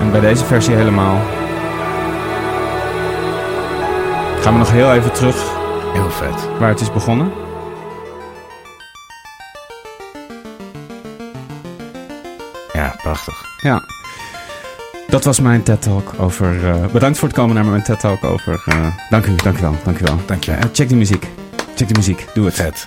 En bij deze versie helemaal. Gaan we nog heel even terug Heel vet. waar het is begonnen. Ja, prachtig. Ja. Dat was mijn TED-talk over... eh, bedankt voor het komen naar mijn TED-talk over... eh, dank u, dank u wel, dank u wel. Dank je. Eh, check die muziek. Check die muziek. Doe het. Vet.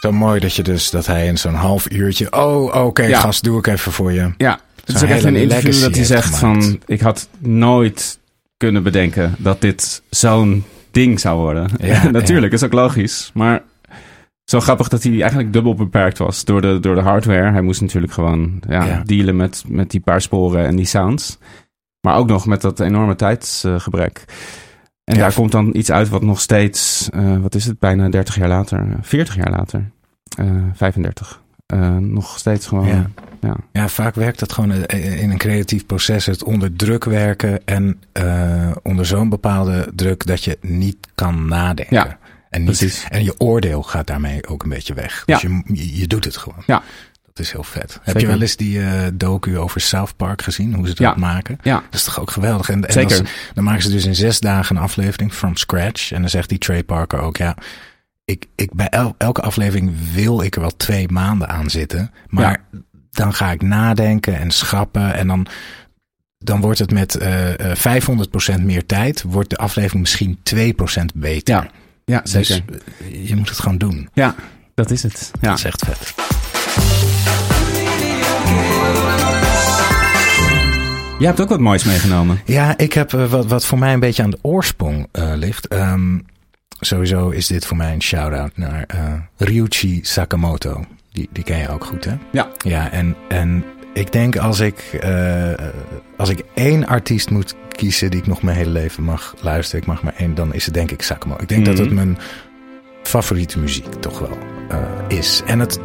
Zo mooi dat je dus dat hij in zo'n half uurtje. Oh, oké, Ja. gast, doe ik even voor je. Ja, het is ook echt een interview dat hij zegt gemaakt. van... Ik had nooit kunnen bedenken dat dit zo'n ding zou worden. Ja, Natuurlijk, is ook logisch. Maar zo grappig dat hij eigenlijk dubbel beperkt was door de, door de hardware. Hij moest natuurlijk gewoon ja, Ja. dealen met, met die paar sporen en die sounds. Maar ook nog met dat enorme tijdsgebrek. En Ja. daar komt dan iets uit wat nog steeds... eh, wat is het? Bijna 30 jaar later. 40 jaar later. eh 35. eh, nog steeds gewoon... Ja. ja. Ja, vaak werkt dat gewoon eh, in een creatief proces. Het onder druk werken en eh, onder zo'n bepaalde druk dat je niet kan nadenken. Ja, en, niet, precies. en je oordeel gaat daarmee ook een beetje weg. Ja. Dus je, je, je doet het gewoon. Ja. Dat is heel vet. Heb je wel eens die eh, docu over South Park gezien? Hoe ze dat Ja. maken? Ja. Dat is toch ook geweldig? En, en Zeker. dan maken ze dus in zes dagen een aflevering from scratch. En dan zegt die Trey Parker ook, ja, ik, ik, bij el- elke aflevering wil ik er wel twee maanden aan zitten. Maar dan ga ik nadenken en schrappen. En dan, dan wordt het met eh eh 500% meer tijd, wordt de aflevering misschien 2% beter. Ja. Ja, Dus zeker. eh, je moet het gewoon doen. Ja, dat is het. Ja. Dat is echt vet. Jij hebt ook wat moois meegenomen. Ja, ik heb eh, wat, wat voor mij een beetje aan de oorsprong eh, ligt. Ehm, sowieso is dit voor mij een shout-out naar eh, Ryuichi Sakamoto. Die, die ken je ook goed, hè? Ja. Ja, en, en ik denk als ik, eh, als ik één artiest moet kiezen die ik nog mijn hele leven mag luisteren, ik mag maar één, dan is het denk ik Sakamoto. Ik denk dat het Mhm. mijn favoriete muziek toch wel eh, is. En het,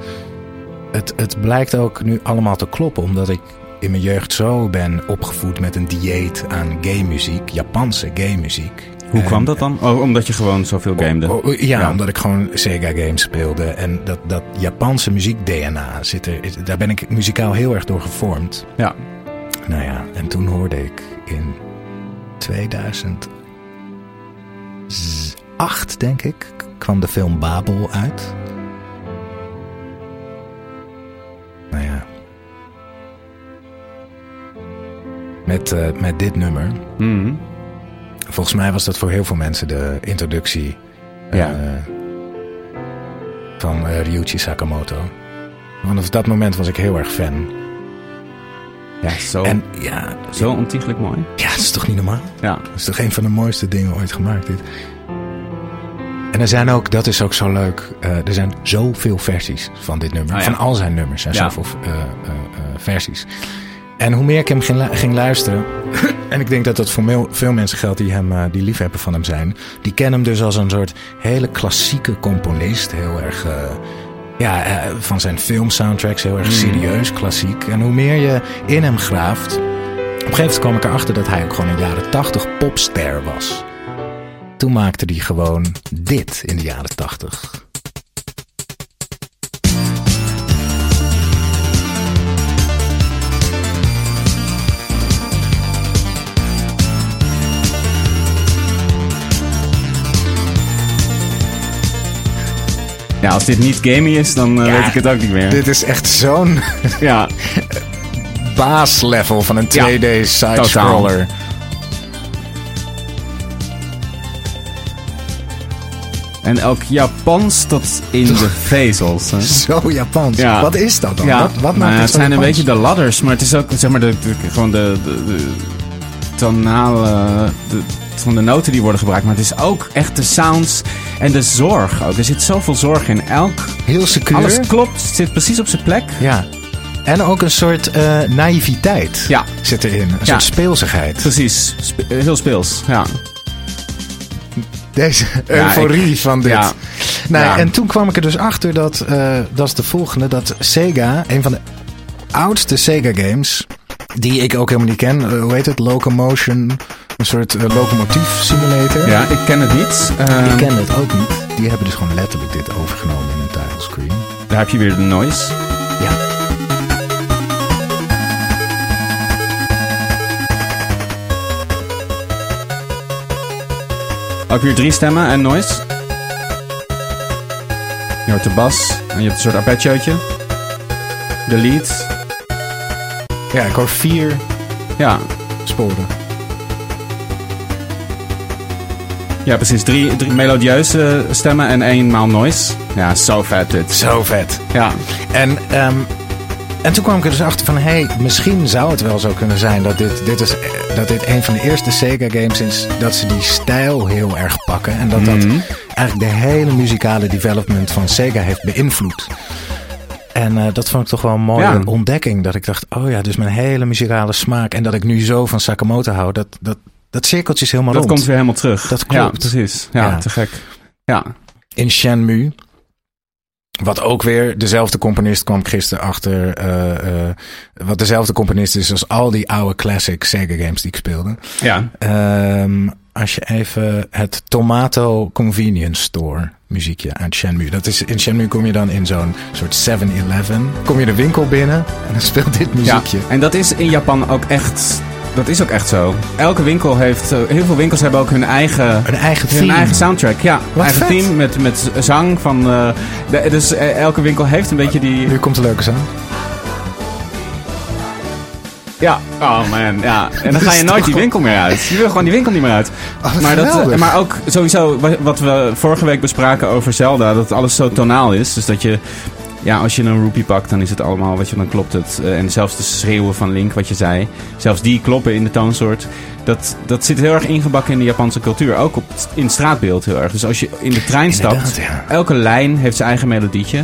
het, het blijkt ook nu allemaal te kloppen, omdat ik in mijn jeugd zo ben opgevoed met een dieet aan gay muziek, Japanse gay muziek. Hoe kwam dat dan? Oh, omdat je gewoon zoveel gamede. Oh, oh, ja, Ja. omdat ik gewoon Sega games speelde. En dat, dat Japanse muziek DNA zit er. Daar ben ik muzikaal heel erg door gevormd. Ja. Nou ja, en toen hoorde ik in 2008, denk ik, kwam de film Babel uit. Nou ja. Met, eh, met dit nummer. Mhm. Volgens mij was dat voor heel veel mensen de introductie Ja. eh, van eh, Ryuichi Sakamoto. Vanaf dat moment was ik heel erg fan. Ja, zo, En ja, zo ontiegelijk mooi. ja, dat is toch niet normaal? Ja. Dat is toch een van de mooiste dingen ooit gemaakt, dit. En er zijn ook, dat is ook zo leuk, eh, er zijn zoveel versies van dit nummer. Ah, ja. Van al zijn nummers zijn Ja. zoveel eh, eh, versies. En hoe meer ik hem ging, lu- ging luisteren, en ik denk dat dat voor veel, mensen geldt die, hem, eh, die liefhebber van hem zijn, die kennen hem dus als een soort hele klassieke componist. Heel erg, eh, ja, eh, van zijn filmsoundtracks heel erg Mm. serieus, klassiek. En hoe meer je in hem graaft, op een gegeven moment kwam ik erachter dat hij ook gewoon een jaren 80 popster was. Toen maakte hij gewoon dit in de jaren 80. Ja, als dit niet gamey is, dan eh, Ja, weet ik het ook niet meer. Dit is echt zo'n Ja, baaslevel van een Ja, 2D side-scroller. en elk Japans tot in de vezels. hè. Zo Japans. Ja. Wat is dat dan? Ja, Wat, wat maakt ja, het zijn een beetje de ladders, maar het is ook zeg maar de, de- gewoon de, de, de tonale, de, van de noten die worden gebruikt. Maar het is ook echt de sounds en de zorg ook. Er zit zoveel zorg in. Elk, Heel secuur. alles klopt, zit precies op zijn plek. Ja. En ook een soort eh, naïviteit Ja. zit erin. Een Ja. soort speelsigheid. Precies, Spe- heel speels. Ja. Deze Ja, euforie van dit. ja. Nou, Ja. En toen kwam ik er dus achter dat, eh, dat is de volgende, dat Sega, een van de oudste Sega games, die ik ook helemaal niet ken, eh, hoe heet het, Locomotion, een soort eh, locomotief simulator. ja, ik ken het niet. Ik Ehm, ken het ook niet. Die hebben dus gewoon letterlijk dit overgenomen in een titlescreen. Daar heb je weer de noise. Ja. Ook weer drie stemmen en noise. Je hoort de bas en je hebt een soort arpeggiootje. De lead. Ja, ik hoor vier Ja, sporen. Ja precies. Drie, drie melodieuze stemmen en eenmaal noise. Ja, zo vet dit. Zo vet. Ja, En, ehm, en toen kwam ik er dus achter van, hé, hey, misschien zou het wel zo kunnen zijn dat dit, dit, is, dat dit een van de eerste Sega games is dat ze die stijl heel erg pakken. En dat dat Mhm. eigenlijk de hele muzikale development van Sega heeft beïnvloed. En eh, dat vond ik toch wel een mooie Ja. ontdekking. Dat ik dacht, oh ja, dus mijn hele muzikale smaak en dat ik nu zo van Sakamoto hou, dat, dat, dat cirkeltje is helemaal dat rond. komt weer helemaal terug. Dat Ja, klopt. precies. Ja, Ja. te gek. Ja, in Shenmue. Wat ook weer dezelfde componist kwam gisteren achter. eh, eh, wat dezelfde componist is als al die oude classic Sega games die ik speelde. ja. Ehm, als je even het Tomato Convenience Store muziekje uit Shenmue. Dat is, in Shenmue kom je dan in zo'n soort 7-Eleven. Kom je de winkel binnen en dan speelt dit ja. muziekje. En dat is in Japan ook echt... Dat is ook echt zo. Elke winkel heeft... eh, Heel veel winkels hebben ook hun eigen... Een eigen Hun eigen soundtrack, ja. Wat eigen vet. theme met, met zang van... eh, de- dus eh, elke winkel heeft een beetje die... Nu komt de leuke zang. Ja, oh man, ja. En dan ga je nooit die winkel meer uit. Je wil gewoon die winkel niet meer uit. Oh, maar, dat, maar ook sowieso wa- wat we vorige week bespraken over Zelda, dat alles zo tonaal is. Dus dat je ja, als je een rupee pakt, dan is het allemaal, wat je, dan klopt het. Eh, en zelfs de schreeuwen van Link, wat je zei, zelfs die kloppen in de toonsoort. Dat, dat zit heel erg ingebakken in de Japanse cultuur. Ook op, in het straatbeeld heel erg. Dus als je in de trein stapt, ja. elke lijn heeft zijn eigen melodietje.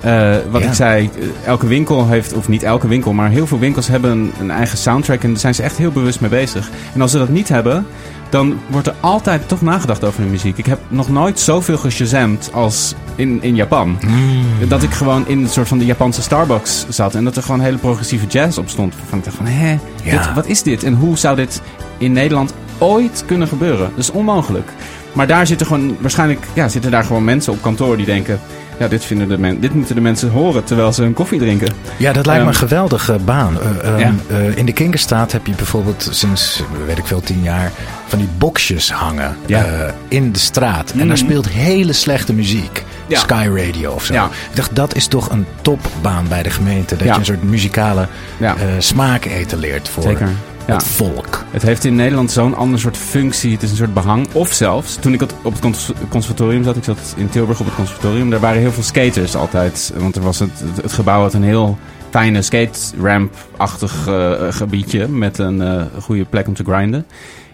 Eh, wat Ja. ik zei, eh, elke winkel heeft, of niet elke winkel, maar heel veel winkels hebben een, een eigen soundtrack. En daar zijn ze echt heel bewust mee bezig. En als ze dat niet hebben, dan wordt er altijd toch nagedacht over de muziek. Ik heb nog nooit zoveel geshazamd als in, in Japan. Mm. Dat ik gewoon in een soort van de Japanse Starbucks zat. En dat er gewoon hele progressieve jazz op stond. Van ik dacht van, hè, Ja. dit- wat is dit? En hoe zou dit in Nederland ooit kunnen gebeuren? Dat is onmogelijk. Maar daar zitten gewoon, waarschijnlijk ja, zitten daar gewoon mensen op kantoor die denken... Ja, dit, vinden de men, dit moeten de mensen horen terwijl ze een koffie drinken. Ja, dat lijkt me een Ehm, geweldige baan. Eh, ehm, Ja. eh, in de Kinkerstraat heb je bijvoorbeeld sinds, weet ik veel, tien jaar... van die boxjes hangen Ja. eh, in de straat. En daar Mhm. speelt hele slechte muziek. Ja. Sky Radio of zo. Ja. Ik dacht, dat is toch een topbaan bij de gemeente. Dat Ja. je een soort muzikale eh, smaak etaleert voor Zeker. Ja. het volk. Het heeft in Nederland zo'n ander soort functie. Het is een soort behang. Of zelfs, toen ik op het cons- conservatorium zat, ik zat in Tilburg op het conservatorium, daar waren heel veel skaters altijd. Want er was het, gebouw had een heel fijne skate-ramp-achtig eh, gebiedje met een eh, goede plek om te grinden.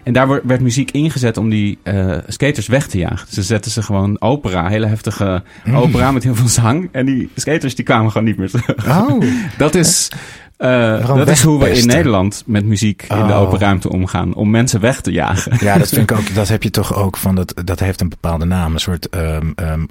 En daar werd muziek ingezet om die eh, skaters weg te jagen. Ze zetten ze gewoon opera, hele heftige opera met heel veel zang. En die skaters die kwamen gewoon niet meer terug. Oh, Dat is, eh, dat is hoe we in. Nederland met muziek in de Oh. open ruimte omgaan. Om mensen weg te jagen. ja, dat vind ik ook. Dat heb je toch ook van dat. Dat heeft een bepaalde naam, een soort ehm, ehm,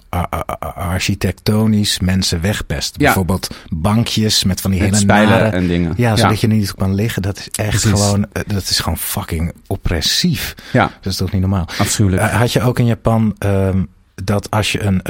architectonisch mensen wegpest. Ja. Bijvoorbeeld bankjes met van die Met hele spijlen nare- en dingen. Ja, zodat je niet kan liggen. Dat is echt Precies. gewoon. eh, Dat is gewoon fucking oppressief. Ja, Dat is toch niet normaal. afschuwelijk. Eh, had je ook in Japan ehm, dat als je een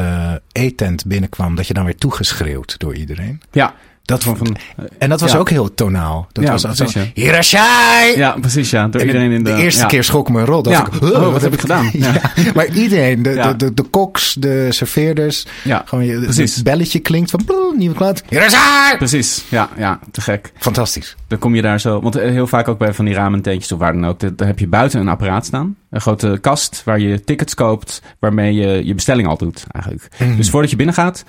eetent binnenkwam, dat je dan weer toegeschreeuwd door iedereen? ja, Dat van, van, en dat was ja. ook heel tonaal. Dat Ja, was precies, zo. Hirashai! ja, precies ja. Door En iedereen in de... de eerste ja. keer schrok me een rol. Dat Ja. ik, Oh, wat heb ik gedaan? Maar iedereen, de, de, de, de koks, de serveerders, gewoon je, precies. het belletje klinkt van bloe, nieuwe klant. Hirashai! precies. Ja, ja, te gek. Fantastisch. Dan kom je daar zo... Want eh, heel vaak ook bij van die ramententjes of waar dan ook... Daar heb je buiten een apparaat staan. Een grote kast waar je tickets koopt... waarmee je je bestelling al doet eigenlijk. Mhm. Dus voordat je binnengaat...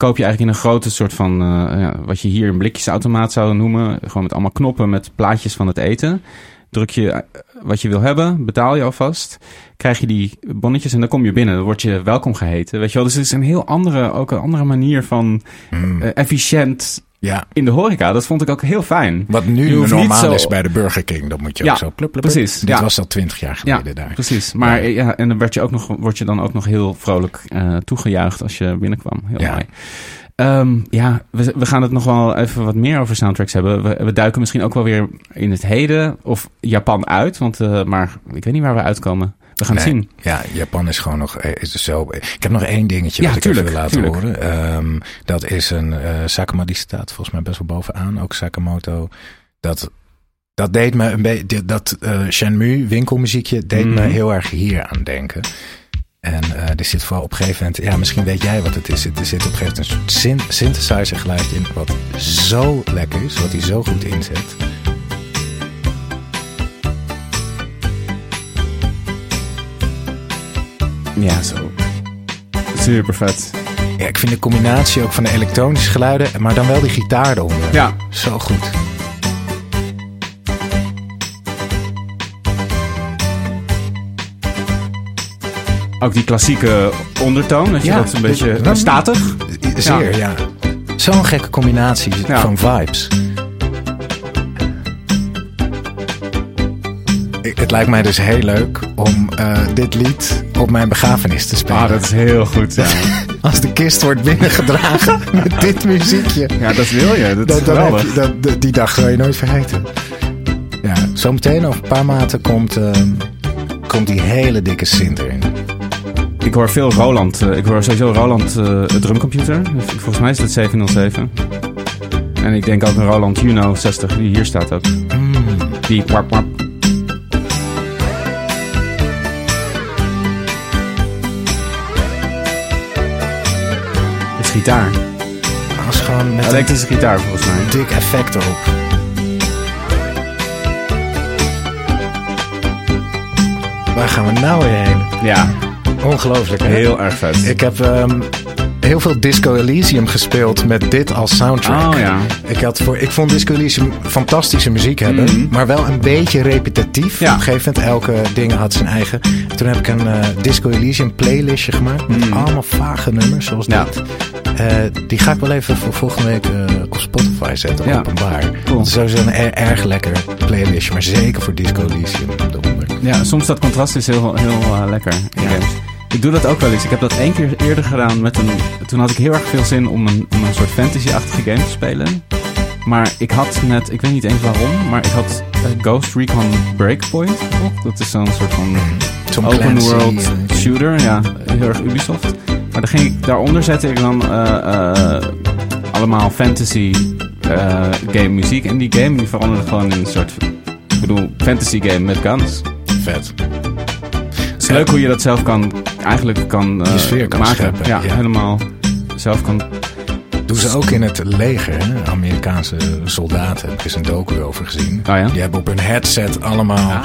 koop je eigenlijk in een grote soort van... eh, ja, wat je hier een blikjesautomaat zou noemen. Gewoon met allemaal knoppen met plaatjes van het eten. Druk je eh, wat je wil hebben, betaal je alvast. Krijg je die bonnetjes en dan kom je binnen. Dan word je welkom geheten. Weet je wel? Dus het is een heel andere, ook een andere manier van Mm. eh, efficiënt Ja. in de horeca. Dat vond ik ook heel fijn. Wat nu normaal zo- is bij de Burger King. Dat moet je Ja, ook zo plup, precies, Dit ja. was al twintig jaar Ja, geleden daar. precies. Maar ja, en dan werd je ook nog, word je dan ook nog heel vrolijk eh, toegejuicht als je binnenkwam. Heel Ja. mooi. Ehm, ja, we, we gaan het nog wel even wat meer over soundtracks hebben. We, we duiken misschien ook wel weer in het heden of Japan uit. Want, eh, maar ik weet niet waar we uitkomen. We gaan het zien. Ja, Japan is gewoon nog eh, is zo. Ik heb nog één dingetje Ja, wat ik tuurlijk, even wil laten tuurlijk. horen. Ehm, dat is een eh Sakama die staat volgens mij best wel bovenaan. Ook Sakamoto. Dat, dat deed me een beetje. Dat eh Shenmue winkelmuziekje deed me Mhm. heel erg hier aan denken. En er zit vooral op een gegeven moment, ja, misschien weet jij wat het is. Er zit op een gegeven moment een soort syn- synthesizer geluid in, wat zo lekker is, wat hij zo goed inzet. Ja, zo. Super vet. Ja, ik vind de combinatie ook van de elektronische geluiden, maar dan wel die gitaar eronder. Ja, Zo goed. ook die klassieke ondertoon. Dat je Ja, dat een beetje statig. Zeer, ja. Zo'n gekke combinatie Ja. van vibes. Het lijkt mij dus heel leuk om eh, dit lied op mijn begrafenis te spelen. Ah, dat is heel goed. Ja, Als de kist wordt binnengedragen met dit muziekje. ja dat wil je. Dat Dat, je, dat, die dag zal je nooit vergeten. Ja, zometeen over een paar maanden komt, eh, komt die hele dikke Sint erin. Ik hoor veel Roland. eh, ik hoor sowieso Roland eh drumcomputer. Volgens mij is dat 707. En ik denk ook een Roland Juno 60, die hier staat ook. Mm. Die wap wap. Gitaar. Als gewoon met een Elektrische gitaar volgens mij. dik effect erop. Waar gaan we nou weer heen? Ja, Ongelooflijk, hè? heel erg vet. Ik heb, ehm, heel veel Disco Elysium gespeeld met dit als soundtrack. Oh ja. Ik, had voor, ik vond Disco Elysium fantastische muziek hebben, Mhm. maar wel een beetje repetitief. Ja. Op een gegeven moment, elke ding had zijn eigen. Toen heb ik een eh, Disco Elysium playlistje gemaakt met Mhm. allemaal vage nummers zoals Ja. dit. Eh, die ga ik wel even voor volgende week eh, op Spotify zetten, Ja. openbaar. Cool. Het is sowieso een er- erg lekker playlistje, maar zeker voor Disco Elysium. Ja, soms dat contrast is heel, heel eh, lekker in Ja. games. Ik doe dat ook wel eens. Ik heb dat één keer eerder gedaan met een... Toen had ik heel erg veel zin om een, om een soort fantasy-achtige game te spelen. Maar ik had net, ik weet niet eens waarom, maar ik had Ghost Recon Breakpoint gekocht. Dat is zo'n soort van Tom open Clancy, world shooter. Ja, heel erg Ubisoft. Maar dan ging ik, daaronder zette ik dan eh, eh, allemaal fantasy eh, game muziek. En die game die veranderde gewoon in een soort, ik bedoel, fantasy game met guns. Vet. Het is leuk hoe je dat zelf kan, eigenlijk kan, Je sfeer kan maken. scheppen, Ja, ja. helemaal zelf kan. Doen ze ook in het leger, hè? Amerikaanse soldaten. Heb ik eens een docu over gezien. Oh ja? Die hebben op hun headset allemaal.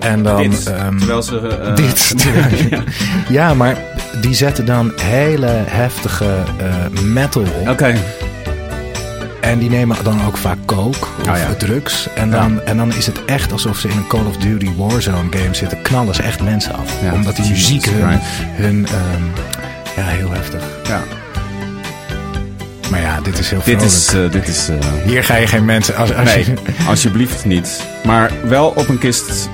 En dan. Dit, ehm, terwijl ze... eh, dit. ja. ja, maar die zetten dan hele heftige eh, metal op. Oké, En die nemen dan ook vaak coke of Oh ja. drugs. En dan, en dan is het echt alsof ze in een Call of Duty Warzone game zitten. Knallen ze echt mensen af. Ja, Omdat die muziek hun, hun ehm, ja, heel heftig. ja. Maar ja, dit is heel Dit vrolijk. is... eh, dit is eh, Hier ga je geen mensen... Als, als nee, je, alsjeblieft niet. Maar wel op een kist...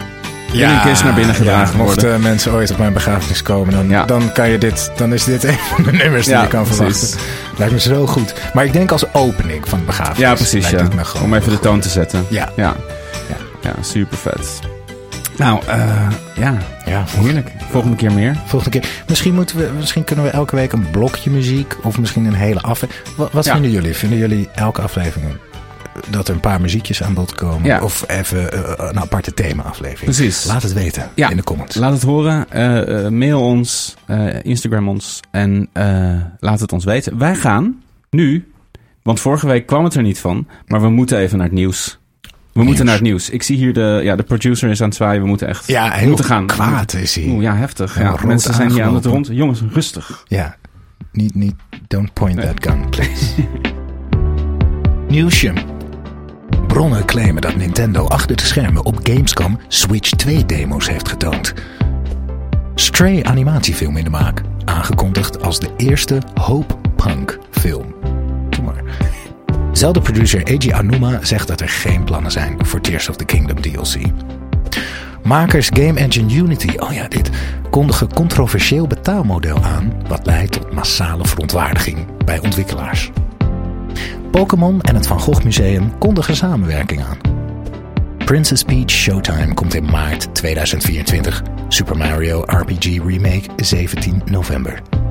in een kist naar binnen gedragen ja, worden. Mochten mensen ooit op mijn begrafenis komen, dan, Ja. dan, kan je dit, dan is dit een van de nummers die Ja, je kan precies. verwachten. Lijkt me zo goed. Maar ik denk als opening van de begrafenis. Ja, precies. lijkt Ja. het me gewoon Om even de toon te zetten. Ja. Ja, Ja. ja super vet. Nou, eh, ja, Ja, heerlijk. Volgende keer meer. Volgende keer. Misschien, moeten we, misschien kunnen we elke week een blokje muziek of misschien een hele aflevering. Wat, wat Ja. vinden jullie? Vinden jullie elke aflevering dat er een paar muziekjes aan bod komen? Ja. Of even eh, een aparte thema-aflevering? Precies. Laat het weten Ja. in de comments. Laat het horen. eh, eh, mail ons. eh, Instagram ons. En eh, laat het ons weten. Wij gaan nu... Want vorige week kwam het er niet van. Maar we moeten even naar het nieuws. We moeten naar het nieuws. Ik zie hier de... Ja, de producer is aan het zwaaien. We moeten echt... ja, heel moeten gaan. kwaad is hij. Oeh, ja, heftig. Ja, mensen zijn hier aan het rond. Jongens, rustig. Ja, niet, niet, don't point Nee. that gun, please. Nieuwsje. Bronnen claimen dat Nintendo achter de schermen op Gamescom Switch 2 demo's heeft getoond. Stray animatiefilm in de maak, aangekondigd als de eerste Hope Punk film. Zelfde producer Eiji Anuma zegt dat er geen plannen zijn voor Tears of the Kingdom DLC. Makers Game Engine Unity, oh ja dit, kondigen controversieel betaalmodel aan... wat leidt tot massale verontwaardiging bij ontwikkelaars. Pokémon en het Van Gogh Museum kondigen samenwerking aan. Princess Peach Showtime komt in maart 2024. Super Mario RPG Remake 17 november.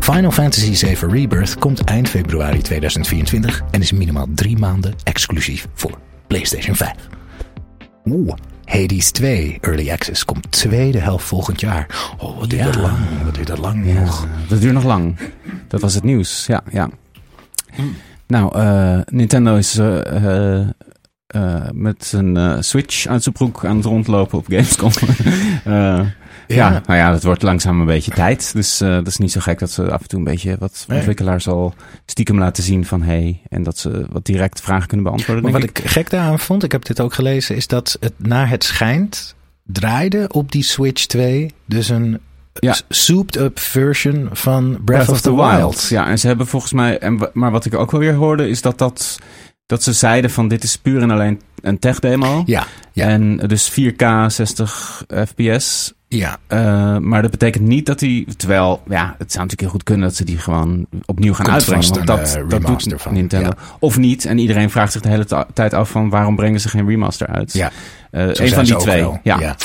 Final Fantasy VII Rebirth komt eind februari 2024 en is minimaal drie maanden exclusief voor PlayStation 5. Oeh, Hades 2 Early Access komt tweede helft volgend jaar. Oh, wat duurt Ja. dat lang? Wat duurt dat lang Ja, nog? dat duurt nog lang. Dat was het nieuws. Ja, ja. Nou, eh, Nintendo is eh, eh, met zijn eh, Switch uit zijn broek aan het rondlopen op Gamescom. Ja. nou ja, het wordt langzaam een beetje tijd. Dus eh dat is niet zo gek dat ze af en toe een beetje wat ontwikkelaars al stiekem laten zien van hey. En dat ze wat direct vragen kunnen beantwoorden. Maar wat ik gek daaraan vond, ik heb dit ook gelezen, is dat het naar het schijnt draaide op die Switch 2 dus een Ja. souped-up version van Breath, of, the, Wild. Ja, en ze hebben volgens mij, en, maar wat ik ook wel weer hoorde, is dat, dat, dat ze zeiden van dit is puur en alleen een tech demo. Ja, ja, En dus 4K 60 fps. Ja. Eh, maar dat betekent niet dat die. Terwijl, ja, het zou natuurlijk heel goed kunnen dat ze die gewoon opnieuw gaan Komt uitbrengen. Want dat, eh, dat doet van, Nintendo. ja. Of niet. En iedereen vraagt zich de hele tijd af van waarom brengen ze geen remaster uit? Ja, Eh, een van die twee. Ja.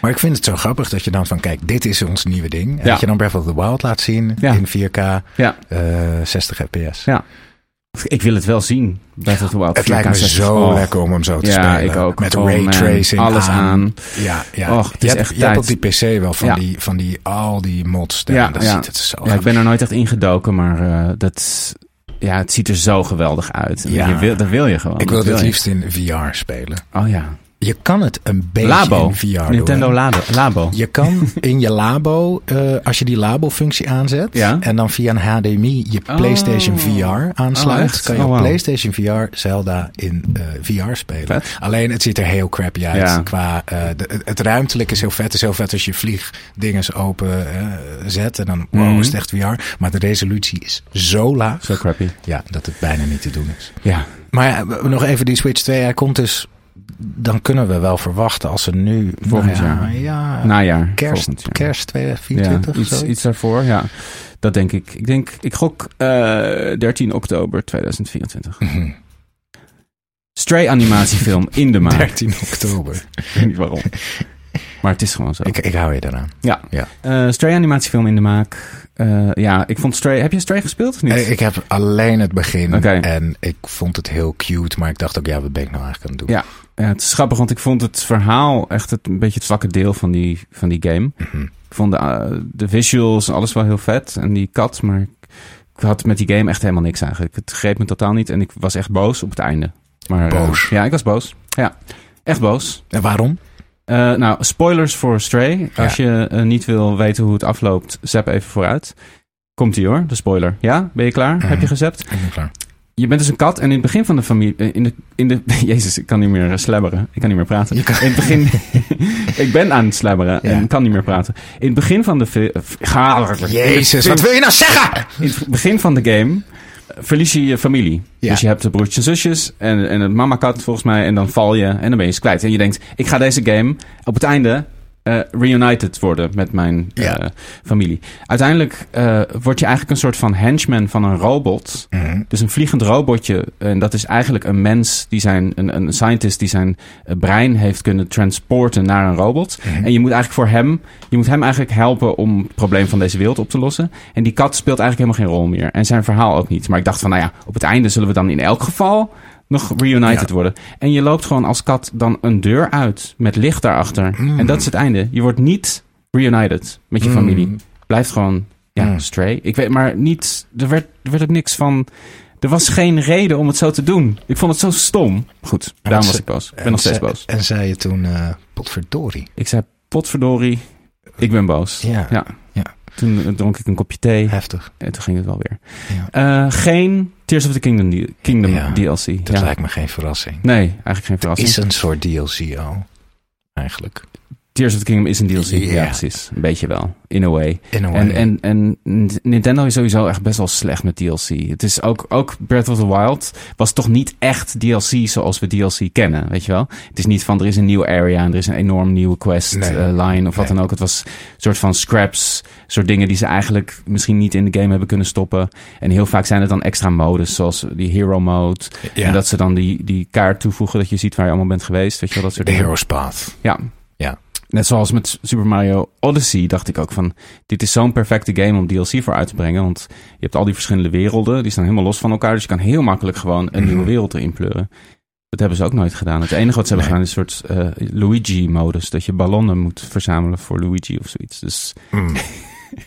Maar ik vind het zo grappig dat je dan van, kijk, dit is ons nieuwe ding. En Ja. dat je dan Breath of the Wild laat zien in 4K, Ja. eh 60 fps. Ja. Ik wil het wel zien. Breath of the Wild. Het lijkt me 4K 60. zo Oh. lekker om hem zo te Ja, spelen. ik ook. Met Oh, ray man. tracing Alles aan. Ja, ja. Och, het je is hebt, echt je hebt tijd. op die PC wel van, Ja. die, van die, al die mods. Ja, Ja, dat ja. ziet het zo Ja, ik ben er nooit echt ingedoken, maar eh, dat, ja, het ziet er zo geweldig uit. Ja. Je wil, dat wil je gewoon. Ik wil het liefst in VR spelen. Oh ja. Je kan het een beetje Labo. in VR doen. Nintendo hè. Labo. Labo. Je kan in je labo, eh, als je die labo-functie aanzet Ja. en dan via een HDMI je Oh. PlayStation VR aansluit, Oh, kan je Oh. PlayStation VR Zelda in eh, VR spelen. Vet. Alleen het ziet er heel crappy uit. Ja. Qua, eh, de- het, ruimtelijk is heel vet. Het is heel vet als je vliegdinges open zet en dan wow, Mhm. is het echt VR. Maar de resolutie is zo laag Zo crappy. ja, dat het bijna niet te doen is. Ja. Maar ja, nog even die Switch 2. Hij komt dus. Dan kunnen we wel verwachten als ze nu. Volgend nou ja, jaar. Ja, Najaar. kerst, volgend jaar. kerst 2024 ja, iets, iets daarvoor, ja. Dat denk ik. Ik denk, ik gok eh 13 oktober 2024. Mhm. Stray animatiefilm in de maak. 13 oktober. Ik weet niet waarom. Maar het is gewoon zo. ik, ik hou je eraan. Eh, Stray animatiefilm in de maak. Eh, ja, ik vond Stray... Heb je Stray gespeeld of niet? Eh, Ik heb alleen het begin. En ik vond het heel cute. Maar ik dacht ook, ja, wat ben ik nou eigenlijk aan het doen? Ja. Ja, het is grappig, want ik vond het verhaal echt het, een beetje het zwakke deel van die, van die game. Mhm. Ik vond de, eh, de visuals en alles wel heel vet. En die kat, maar ik, ik had met die game echt helemaal niks eigenlijk. Het greep me totaal niet en ik was echt boos op het einde. Maar, eh, Boos? ja, ik was boos. Ja, echt boos. En waarom? Eh, nou, spoilers voor Stray. Als je niet wil weten hoe het afloopt, zap even vooruit. Komt ie hoor, de spoiler. Ja, ben je klaar? Mhm. Heb je gezept? Ik ben klaar. Je bent dus een kat en in het begin van de familie... eh, In de, in de, Jezus, ik kan niet meer slabberen. Ik kan niet meer praten. Kan- In het begin... ik ben aan het slabberen Ja. en kan niet meer praten. In het begin van de... fi- Ga, Jezus, wat wil je nou zeggen? in het begin van de game eh, verlies je je familie. Ja. Dus je hebt de broertjes en zusjes en, en een mama-kat volgens mij. En dan val je en dan ben je ze kwijt. En je denkt, ik ga deze game op het einde eh, reunited worden met mijn eh, familie. Uiteindelijk eh, word je eigenlijk een soort van henchman van een robot. Mhm. Dus een vliegend robotje. En dat is eigenlijk een mens die zijn, een, een scientist die zijn brein heeft kunnen transporten naar een robot. Mhm. En je moet eigenlijk voor hem, je moet hem eigenlijk helpen om het probleem van deze wereld op te lossen. En die kat speelt eigenlijk helemaal geen rol meer. En zijn verhaal ook niet. Maar ik dacht van, nou ja, op het einde zullen we dan in elk geval nog reunited Ja. worden. En je loopt gewoon als kat dan een deur uit met licht daarachter. Mm. En dat is het einde. Je wordt niet reunited met je Mm. familie. Blijft gewoon, ja, Mm. stray. Ik weet maar niet, er werd, er werd ook niks van... Er was geen reden om het zo te doen. Ik vond het zo stom. Goed, daarom ze- was ik boos. Ik ben nog steeds boos. En zei je toen, eh potverdorie. Ik zei, potverdorie, ik ben boos. Ja, Ja. Toen eh, dronk ik een kopje thee heftig. en toen ging het wel weer. Ja. Eh, geen Tears of the Kingdom, Kingdom Ja, DLC. Dat ja. lijkt me geen verrassing. Nee, eigenlijk geen verrassing. Is een soort DLC al. Eigenlijk. Tears of the Kingdom is een DLC. Ja, Ja. precies. Een beetje wel. In a way. In a way. En, en, en Nintendo is sowieso echt best wel slecht met DLC. Het is ook, ook Breath of the Wild was toch niet echt DLC zoals we DLC kennen, weet je wel? Het is niet van er is een nieuwe area en er is een enorm nieuwe quest Nee. eh, line of wat Nee. dan ook. Het was een soort van scraps, soort dingen die ze eigenlijk misschien niet in de game hebben kunnen stoppen. En heel vaak zijn het dan extra modes, zoals die hero mode. ja. En dat ze dan die, die kaart toevoegen dat je ziet waar je allemaal bent geweest, weet je wel? Dat soort de dingen. Hero's Path. Ja. Ja. Net zoals met Super Mario Odyssey dacht ik ook van... dit is zo'n perfecte game om DLC voor uit te brengen. Want je hebt al die verschillende werelden. Die staan helemaal los van elkaar. Dus je kan heel makkelijk gewoon een Mhm. nieuwe wereld erin pleuren. Dat hebben ze ook nooit gedaan. Het enige wat ze hebben gedaan is een soort eh, Luigi-modus. Dat je ballonnen moet verzamelen voor Luigi of zoiets. Dus Mm.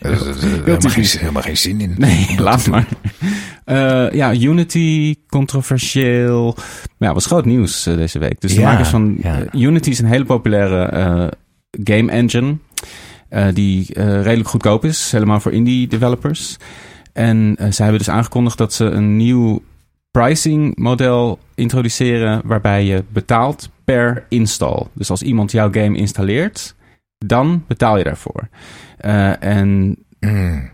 Is- er is helemaal, geen, helemaal geen zin in. nee, dat laat maar. Eh, ja, Unity, controversieel. Maar ja, was groot nieuws eh, deze week. Dus de Ja, makers van ja. Unity is een hele populaire game engine. eh, die eh, redelijk goedkoop is, helemaal voor indie developers. En eh, zij hebben dus aangekondigd dat ze een nieuw pricing model introduceren waarbij je betaalt per install. Dus als iemand jouw game installeert, dan betaal je daarvoor. En Mm.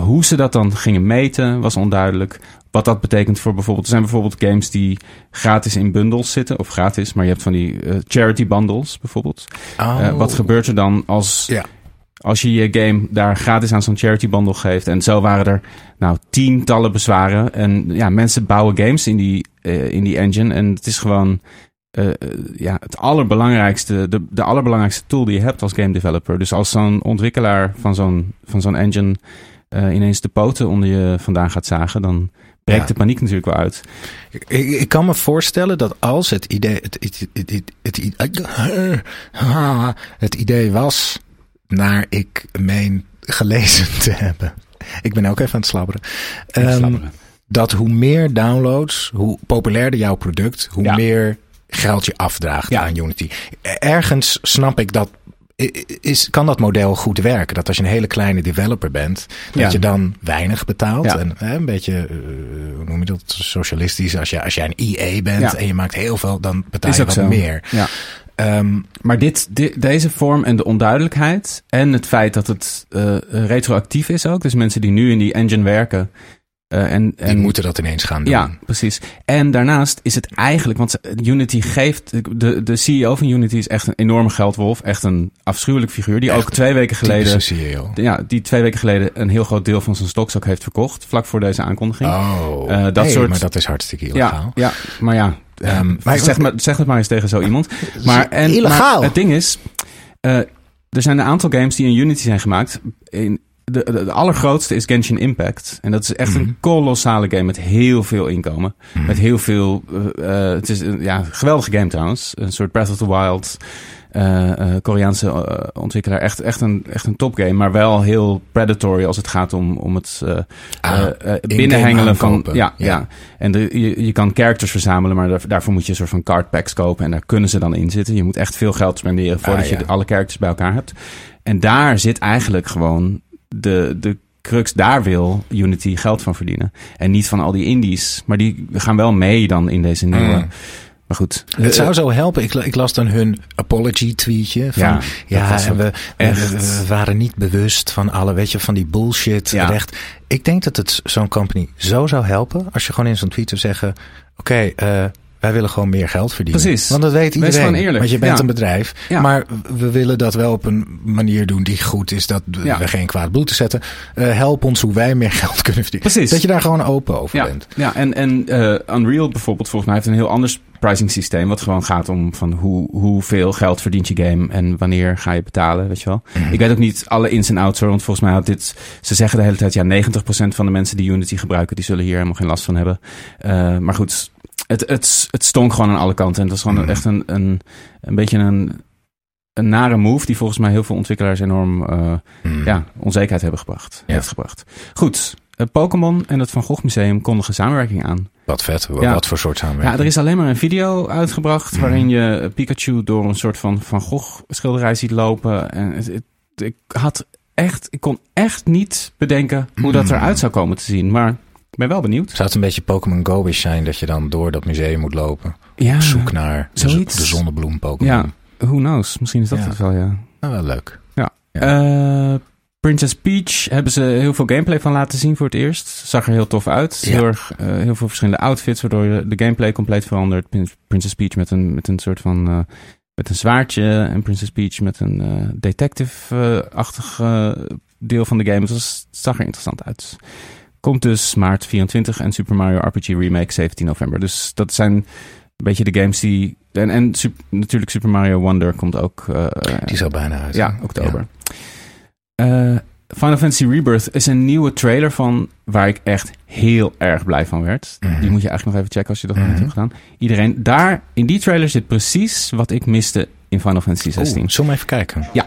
hoe ze dat dan gingen meten was onduidelijk. Wat dat betekent voor bijvoorbeeld... Er zijn bijvoorbeeld games die gratis in bundles zitten. Of gratis, maar je hebt van die eh, charity bundles bijvoorbeeld. Oh. Eh, wat gebeurt er dan als, Ja. als je je game daar gratis aan zo'n charity bundle geeft? En zo waren er nou tientallen bezwaren. En ja, mensen bouwen games in die, eh, in die engine. En het is gewoon ja, het allerbelangrijkste, de, de allerbelangrijkste tool die je hebt als game developer. Dus als zo'n ontwikkelaar van zo'n, van zo'n engine ineens de poten onder je vandaan gaat zagen, dan breekt Ja. de paniek natuurlijk wel uit. Ik, ik kan me voorstellen dat als het idee, het, het, het, het, het, het, het idee was, naar ik meen gelezen te hebben. Ik ben ook even aan het slabberen. Ehm, dat hoe meer downloads, hoe populairder jouw product, hoe Ja. meer geldje afdraagt Ja. aan Unity. Ergens snap ik dat. Is, kan dat model goed werken? Dat als je een hele kleine developer bent, dat Ja. je dan weinig betaalt. Ja. En hè, een beetje, eh, hoe noem je dat, socialistisch. Als, je, als jij een EA bent Ja. en je maakt heel veel, dan betaal je wat zo. meer. Ja. Ehm, Maar dit, di- deze vorm en de onduidelijkheid en het feit dat het eh, retroactief is ook. Dus mensen die nu in die engine werken. Eh, en, die en moeten dat ineens gaan doen. Ja, precies. En daarnaast is het eigenlijk, want Unity geeft, de, de CEO van Unity is echt een enorme geldwolf. Echt een afschuwelijk figuur. Die Echt ook twee weken geleden, CEO. ja, die twee weken geleden een heel groot deel van zijn stocks ook heeft verkocht. Vlak voor deze aankondiging. Oh, Eh, dat soort- maar dat is hartstikke ja, illegaal. ja, maar ja. Ehm, maar maar- zeg, maar, zeg het maar eens tegen zo iemand. Maar, en, illegaal. maar het ding is, eh, er zijn een aantal games die in Unity zijn gemaakt. In, de, de, de allergrootste is Genshin Impact. En dat is echt Mhm. een kolossale game met heel veel inkomen. Met heel veel... eh, eh, het is een ja, geweldige game trouwens. Een soort Breath of the Wild... eh, Koreaanse ontwikkelaar. Echt, echt, een, echt een topgame. Maar wel heel predatory als het gaat om, om het Ah, binnenhengelen van... Ja, ja. Ja. En de, je, je kan characters verzamelen, maar daar- daarvoor moet je een soort van card packs kopen. En daar kunnen ze dan in zitten. Je moet echt veel geld spenderen voordat Ah, ja. je alle characters bij elkaar hebt. En daar zit eigenlijk gewoon de, de crux. Daar wil Unity geld van verdienen. En niet van al die indies. Maar die gaan wel mee dan in deze nieuwe... Mm. Maar goed. Het zou zo helpen. Ik, ik las dan hun apology tweetje. Van, Ja, ja, en echt- we waren niet bewust van alle, weet je, van die bullshit Ja. recht. Ik denk dat het zo'n company zo zou helpen als je gewoon in zo'n tweet zou zeggen: Oké, eh, wij willen gewoon meer geld verdienen. Precies. Want dat weet Wees iedereen. gewoon eerlijk. Want je bent Ja. een bedrijf. Ja. Maar we willen dat wel op een manier doen die goed is. Dat we Ja. geen kwaad bloed te zetten. Eh, help ons hoe wij meer geld kunnen verdienen. Precies. Dat je daar gewoon open over bent. Ja, en, en eh, Unreal bijvoorbeeld, volgens mij heeft een heel anders pricing systeem. Wat gewoon gaat om van hoe, hoeveel geld verdient je game en wanneer ga je betalen, weet je wel. Mhm. Ik weet ook niet alle ins en outs hoor, want volgens mij had dit... Ze zeggen de hele tijd, ja, 90% van de mensen die Unity gebruiken, die zullen hier helemaal geen last van hebben. Eh, maar goed, het, het, het stonk gewoon aan alle kanten. En het was gewoon Mhm. echt een, een, een beetje een, een nare move die volgens mij heel veel ontwikkelaars enorm eh, Hmm. ja, onzekerheid hebben gebracht. Ja. Heeft gebracht. Goed, eh, Pokémon en het Van Gogh Museum kondigen samenwerking aan. Wat vet. Ja. Wat voor soort samenwerking. Ja, er is alleen maar een video uitgebracht Mhm. waarin je Pikachu door een soort van Van Gogh schilderij ziet lopen. En het, het- ik had echt, ik kon echt niet bedenken hoe dat eruit zou komen te zien. Maar ik ben wel benieuwd. Zou het een beetje Pokémon Go is zijn dat je dan door dat museum moet lopen? Ja, Op zoek naar de, zoiets. de zonnebloem Pokémon. ja, who knows? Misschien is dat Ja. het wel, ja. Nou, wel leuk. Eh, Princess Peach hebben ze heel veel gameplay van laten zien voor het eerst. Zag er heel tof uit. Ja. Heel, erg, eh, heel veel verschillende outfits, waardoor je de gameplay compleet verandert. Prin- Princess Peach met een, met een soort van eh, met een zwaardje. En Princess Peach met een detective-achtig deel van de game. Dus het zag er interessant uit. Komt dus maart 24 en Super Mario RPG Remake 17 november. Dus dat zijn een beetje de games die... En, en natuurlijk Super Mario Wonder komt ook... eh, Die is al bijna uit. ja, oktober. Eh, Final Fantasy Rebirth is een nieuwe trailer van waar ik echt heel erg blij van werd. Mhm. Die moet je eigenlijk nog even checken als je dat nog niet Mhm. hebt gedaan. Iedereen, daar in die trailer zit precies wat ik miste in Final Fantasy 16. Oeh, zullen we even kijken? The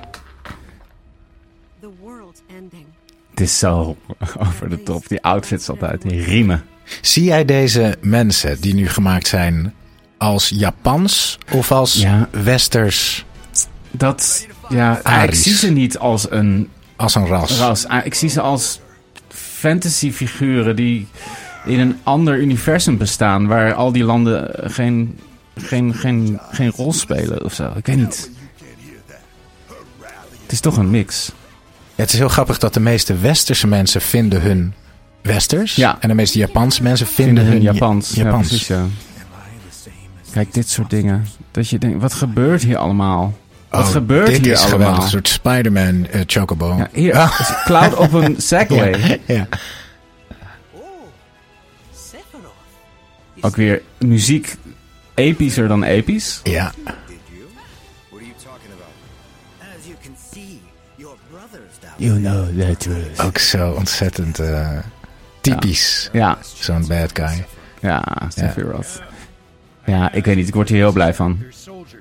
Het is zo over de top. Die outfits altijd, die riemen. Zie jij deze mensen die nu gemaakt zijn als Japans of als Ja. Westers, Dat, ja, ik zie ze niet als een als een ras? ras. Ah, Ik zie ze als fantasyfiguren die in een ander universum bestaan, waar al die landen geen, geen, geen, geen rol spelen of zo. Ik weet niet. Het is toch een mix. Ja, het is heel grappig dat de meeste Westerse mensen vinden hun Westers. Ja. En de meeste Japanse mensen vinden, Vinden hun hun Japans. Ja- Ja, precies, ja. Kijk, dit soort dingen. Dat je denkt, wat gebeurt hier allemaal? Wat Oh, dit dit hier is allemaal? geweldig. Een soort Spider-Man eh, chocobo. Ja, hier, is Cloud op een Segway. Ja. Sephiroth. Ook weer muziek epischer dan episch. ja. You know the truth. Ook zo ontzettend eh, typisch. Ja, Zo'n bad guy. ja, Sephiroth. Ja, ik weet niet, ik word hier heel blij van.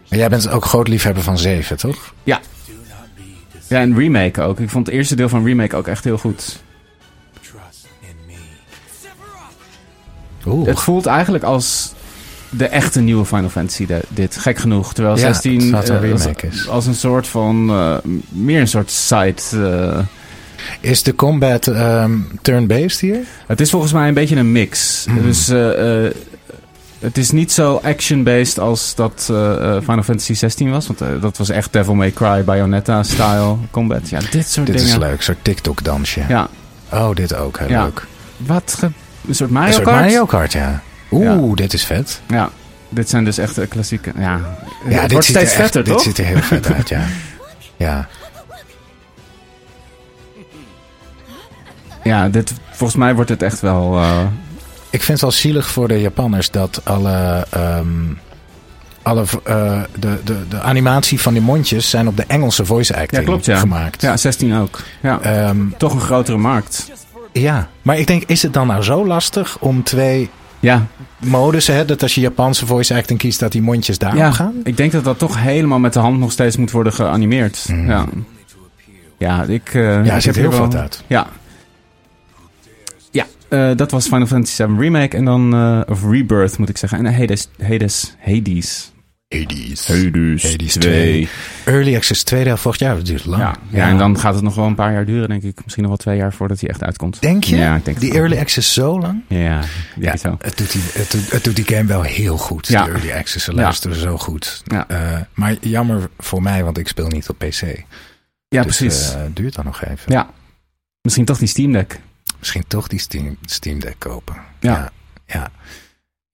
Maar jij bent ook groot liefhebber van Zeven, toch? Ja. Ja, en remake ook. Ik vond het eerste deel van remake ook echt heel goed. Oeh. Het voelt eigenlijk als de echte nieuwe Final Fantasy, de- dit. Gek genoeg. Terwijl Ja, 16 terwijl het een eh, als, als een soort van... eh, meer een soort side... eh, Is de combat ehm, turn-based hier? het is volgens mij een beetje een mix. Hmm. Dus het is niet zo action-based als dat Final Fantasy 16 was. Want dat was echt Devil May Cry, Bayonetta-style combat. Ja, dit soort Dit dingen. is leuk, een soort TikTok-dansje. Ja, Oh, dit ook, heel Ja. leuk. wat een soort Mario Een soort Kart. Mario Kart, ja. Oeh, dit is vet. Ja, dit zijn dus echt eh, klassieke... Ja, Ja, het dit wordt steeds er echt- vetter, Dit ziet er heel vet uit, ja. Ja, Ja, dit, volgens mij wordt het echt wel... eh, ik vind het wel zielig voor de Japanners dat alle, ehm, alle eh, de, de, de animatie van die mondjes zijn op de Engelse voice acting Ja, klopt, ja. gemaakt. ja, 16 ook. Ja, Ehm, toch een grotere markt. ja, maar ik denk, is het dan nou zo lastig om twee Ja, modussen, hè, dat als je Japanse voice acting kiest, dat die mondjes daarop ja gaan? ik denk dat dat toch helemaal met de hand nog steeds moet worden geanimeerd. Mhm. Ja. ja, ik... eh, Ja, er heel hier wel- uit. Ja. Ja, eh, dat was Final Fantasy 7 Remake en dan... eh, of Rebirth moet ik zeggen. En Hades. Hades. Hades. Hades. Hades, Hades 2. Early Access 2 deel volgend jaar, dat duurt lang. Ja, ja, en dan gaat het nog wel een paar jaar duren, denk ik. Misschien nog wel twee jaar voordat hij echt uitkomt. Denk je? Ja, ik denk die. Early Access zo lang? Ja, Ja, het zo. het doet, die, het, doet, het doet die game wel heel goed. Ja. De Early Access, ze Ja. luisteren zo goed. Ja. Eh, maar jammer voor mij, want ik speel niet op PC. Ja, Dus, precies. eh, duurt dan nog even. ja. Misschien toch die Steam Deck. Misschien toch die Steam, Steam Deck kopen. Ja. ja.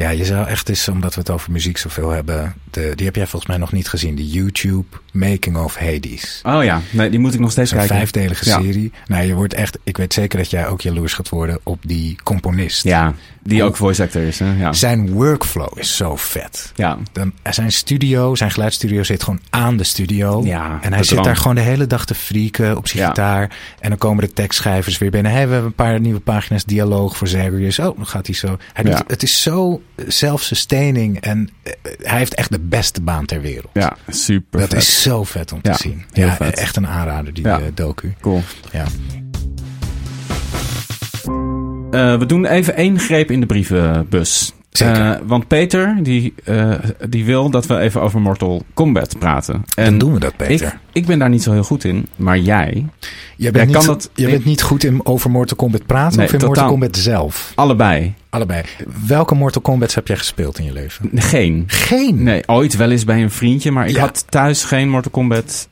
Ja, je zou echt eens, omdat we het over muziek zoveel hebben... De, die heb jij volgens mij nog niet gezien. De YouTube Making of Hades. Oh ja, nee, die moet ik nog steeds kijken. vijfdelige Ja. serie. Nou, je wordt echt... Ik weet zeker dat jij ook jaloers gaat worden op die componist. Ja, die ook voice actor is. Hè? Ja. Zijn workflow is zo vet. ja. Dan, zijn studio, zijn geluidsstudio zit gewoon aan de studio. Ja, en hij zit daar gewoon de hele dag te freaken op zijn Ja. gitaar. En dan komen de tekstschrijvers weer binnen. Hey, we hebben een paar nieuwe pagina's dialoog voor Zagreus. Oh, dan gaat hij zo. Hij doet, Ja. Het is zo self-sustaining. En eh, hij heeft echt de beste baan ter wereld. ja, super Dat vet. is zo vet om te zien. heel ja, vet. echt een aanrader, die eh, docu. cool. Ja. Eh, we doen even één greep in de brievenbus. Zeker. Eh, want Peter, die, eh, die wil dat we even over Mortal Kombat praten. En En doen we dat, Peter. ik, ik ben daar niet zo heel goed in, maar jij, jij bent, kan niet, dat- je bent niet goed in over Mortal Kombat praten Nee, of in totaal. Mortal Kombat zelf? allebei. Allebei. Welke Mortal Kombats heb jij gespeeld in je leven? Geen. Geen. Nee, ooit wel eens bij een vriendje, maar ik Ja. had thuis geen Mortal Kombat.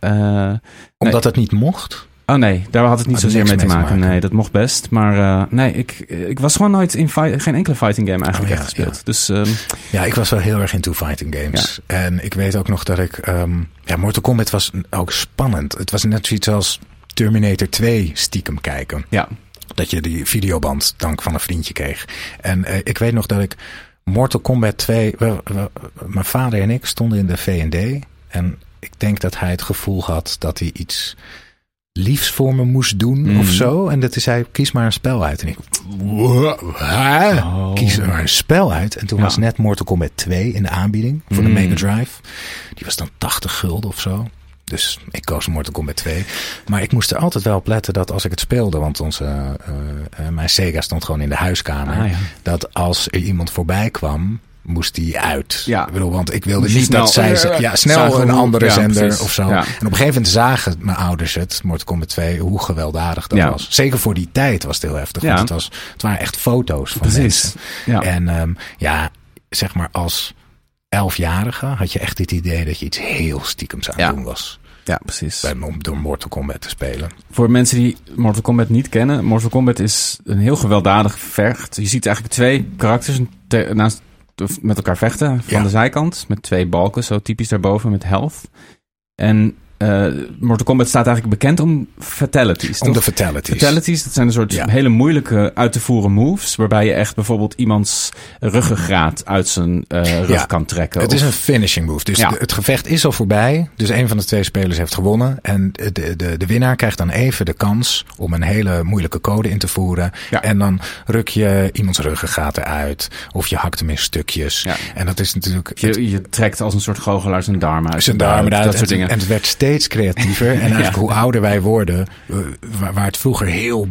Omdat het niet mocht? Oh nee, daar had het niet er zozeer mee te maken. maken. Nee, dat mocht best. Maar eh, nee, ik, ik was gewoon nooit in geen enkele fighting game eigenlijk Oh, ja, echt gespeeld. Dus ehm, Ja, ik was wel heel erg into fighting games. En ik weet ook nog dat ik... ehm, ja, Mortal Kombat was ook spannend. Het was net zoiets als Terminator 2 stiekem kijken. ja, Dat je die videoband dank van een vriendje kreeg. En eh, ik weet nog dat ik Mortal Kombat 2... we- we- mijn vader en ik stonden in de V&D. En ik denk dat hij het gevoel had dat hij iets liefs voor me moest doen Mhm. of zo. En dat hij zei, kies maar een spel uit. En ik, "Wow, hè? Oh. kies er maar een spel uit. En toen Ja. was net Mortal Kombat 2 in de aanbieding voor de Mm. Mega Drive. Die was dan 80 gulden of zo. Dus ik koos Mortal Kombat 2. Maar ik moest er altijd wel op letten dat als ik het speelde... want onze, eh, eh, mijn Sega stond gewoon in de huiskamer... Ah, ja. dat als er iemand voorbij kwam... moest die uit. Ja. Ik bedoel, want ik wilde niet dat zij... eh, ja, snel een andere ja, zender precies. of zo. Ja. En op een gegeven moment zagen mijn ouders het, Mortal Kombat 2... hoe gewelddadig dat was. Zeker voor die tijd was het heel heftig. Want het, was, het waren echt foto's van precies. mensen. Ja. En ehm, ja, zeg maar als elfjarige had je echt het idee dat je iets heel stiekems aan het doen was. ja, precies. Bij, om door Mortal Kombat te spelen. Voor mensen die Mortal Kombat niet kennen, Mortal Kombat is een heel gewelddadig vecht. Je ziet eigenlijk twee karakters te- naast, met elkaar vechten van Ja. de zijkant. Met twee balken, zo typisch daarboven met health. En eh, Mortal Kombat staat eigenlijk bekend om fatalities. Om toch? de fatalities. Fatalities, dat zijn een soort Ja. hele moeilijke uit te voeren moves. Waarbij je echt bijvoorbeeld iemands ruggengraat uit zijn eh, rug Ja. kan trekken. Het is een finishing move. Dus Ja. het gevecht is al voorbij. Dus een van de twee spelers heeft gewonnen. En de, de, de winnaar krijgt dan even de kans om een hele moeilijke code in te voeren. En dan ruk je iemands ruggengraat eruit. Of je hakt hem in stukjes. En dat is natuurlijk... je, je trekt als een soort goochelaar zijn darm uit. zijn darmen eruit. Dat soort en, dingen. en het werd steeds creatiever. En eigenlijk hoe ouder wij worden, eh, waar, het vroeger heel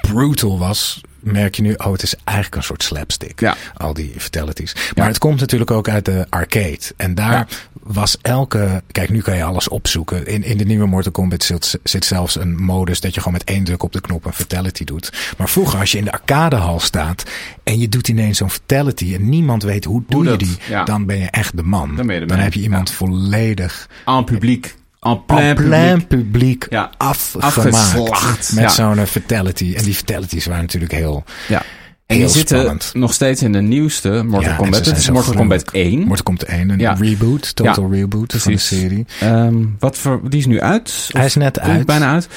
brutal was, merk je nu, oh, het is eigenlijk een soort slapstick. Ja. Al die fatalities. Maar Ja. het komt natuurlijk ook uit de arcade. En daar was elke. Kijk, nu kan je alles opzoeken. In, in de nieuwe Mortal Kombat zit, zit zelfs een modus dat je gewoon met één druk op de knop een fatality doet. Maar vroeger, als je in de arcadehal staat en je doet ineens zo'n fatality en niemand weet hoe, doe je die, ja. dan ben je echt de man. Dan ben je de man, heb je iemand ja. volledig En publiek. En plein plein publiek. publiek Ja. afgemaakt. Afgeslacht, Met ja. zo'n eh, fatality. En die fatalities waren natuurlijk heel, Ja. En die zitten spannend. nog steeds in de nieuwste Mortal Ja, Kombat. is zo Mortal. Kombat 1. Mortal Kombat 1, een Ja. reboot, total reboot van de serie. Ehm, wat voor, die is nu uit? Hij is net uit. bijna uit.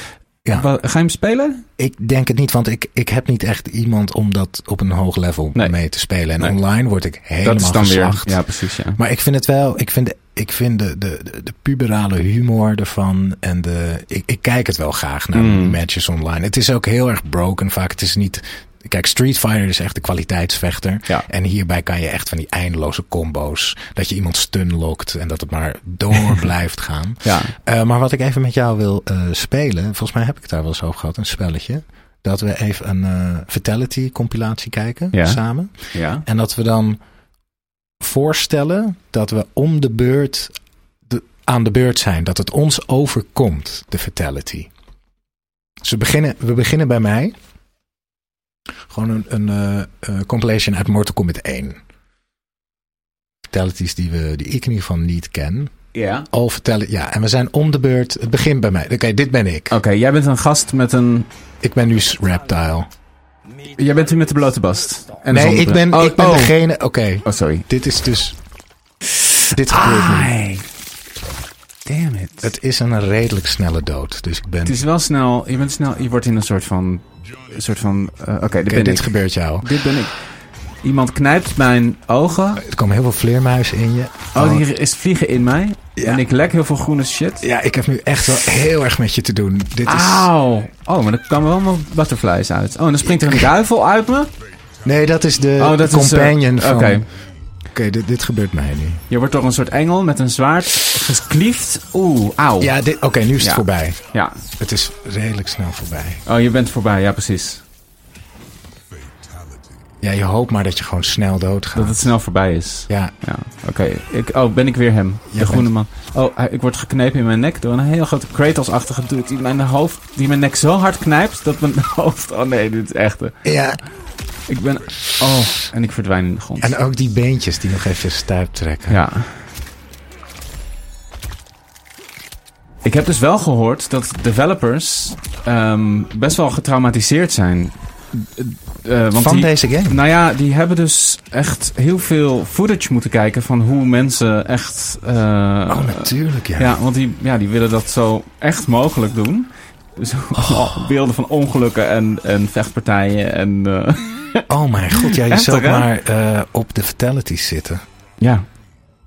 Ja. Ga je hem spelen? Ik denk het niet, want ik, ik heb niet echt iemand om dat op een hoog level Nee. mee te spelen. En Nee. online word ik helemaal dat is dan geslacht. weer. Ja, precies. Ja. Maar ik vind het wel, ik vind, ik vind de, de, de, puberale humor ervan en de, ik, ik kijk het wel graag naar Mm. matches online. Het is ook heel erg broken vaak. Het is niet, kijk, Street Fighter is echt de kwaliteitsvechter. Ja. En hierbij kan je echt van die eindeloze combo's, dat je iemand stun lokt en dat het maar door blijft gaan. ja. Eh, maar wat ik even met jou wil eh, spelen, volgens mij heb ik het daar wel eens over gehad, een spelletje. Dat we even een eh, Fatality compilatie kijken Ja. samen. ja. En dat we dan voorstellen dat we om de beurt de, aan de beurt zijn. Dat het ons overkomt, de Fatality. Dus we beginnen, we beginnen bij mij. Gewoon een, een eh, compilation uit Mortal Kombat 1. Fatalities die, we, die ik in ieder geval niet ken. Ja. Al vertellen, ja. En we zijn om de beurt. Het begint bij mij. Oké, dit ben ik. Oké, jij bent een gast met een... Ik ben nu Reptile. Jij bent hier met de blote bast. En de nee, ik ben, Oh, ik ben oh. degene. Oké, Oh, sorry. dit is dus. Dit gebeurt nu. Ai. Damn it. Het is een redelijk snelle dood. Dus ik ben. Het is wel snel. Je bent snel. Je wordt in een soort van. Een soort van. eh, Oké, dit Oké, ben dit ik. gebeurt jou. Dit ben ik. Iemand knijpt mijn ogen. Er komen heel veel vleermuizen in je. Oh, hier is vliegen in mij. Ja. En ik lek heel veel groene shit. Ja, ik heb nu echt wel heel erg met je te doen. Dit is. Auw. Oh, maar er komen allemaal butterflies uit. Oh, en dan springt er een duivel uit me. Nee, dat is de Oh, dat is, eh, companion van. oké. Oké, dit, dit gebeurt mij nu. Je wordt toch een soort engel met een zwaard gekliefd. Oeh, auw. Ja, oké, nu is het Ja. voorbij. Ja. Het is redelijk snel voorbij. Oh, je bent voorbij. Ja, precies. Ja, je hoopt maar dat je gewoon snel doodgaat. Dat het snel voorbij is. Ja, Ja, oké. Ik Oh, ben ik weer hem? De groene man. Oh, ik word geknepen in mijn nek door een heel grote Kratos-achtige dude die mijn hoofd, die mijn nek zo hard knijpt dat mijn hoofd. Oh nee, dit is echt. eh, ja. Ik ben. Oh, en ik verdwijn in de grond. En ook die beentjes die nog even stuip trekken. Ja. Ik heb dus wel gehoord dat developers ehm, best wel getraumatiseerd zijn. Eh, want Van die, deze game. Nou ja, die hebben dus echt heel veel footage moeten kijken van hoe mensen echt. eh, oh, natuurlijk, ja. ja, want die, ja, die willen dat zo echt mogelijk doen. Dus Oh. beelden van ongelukken en, en vechtpartijen en... eh, Oh mijn god, ja, je Heftig, zou maar op de fatalities zitten. ja,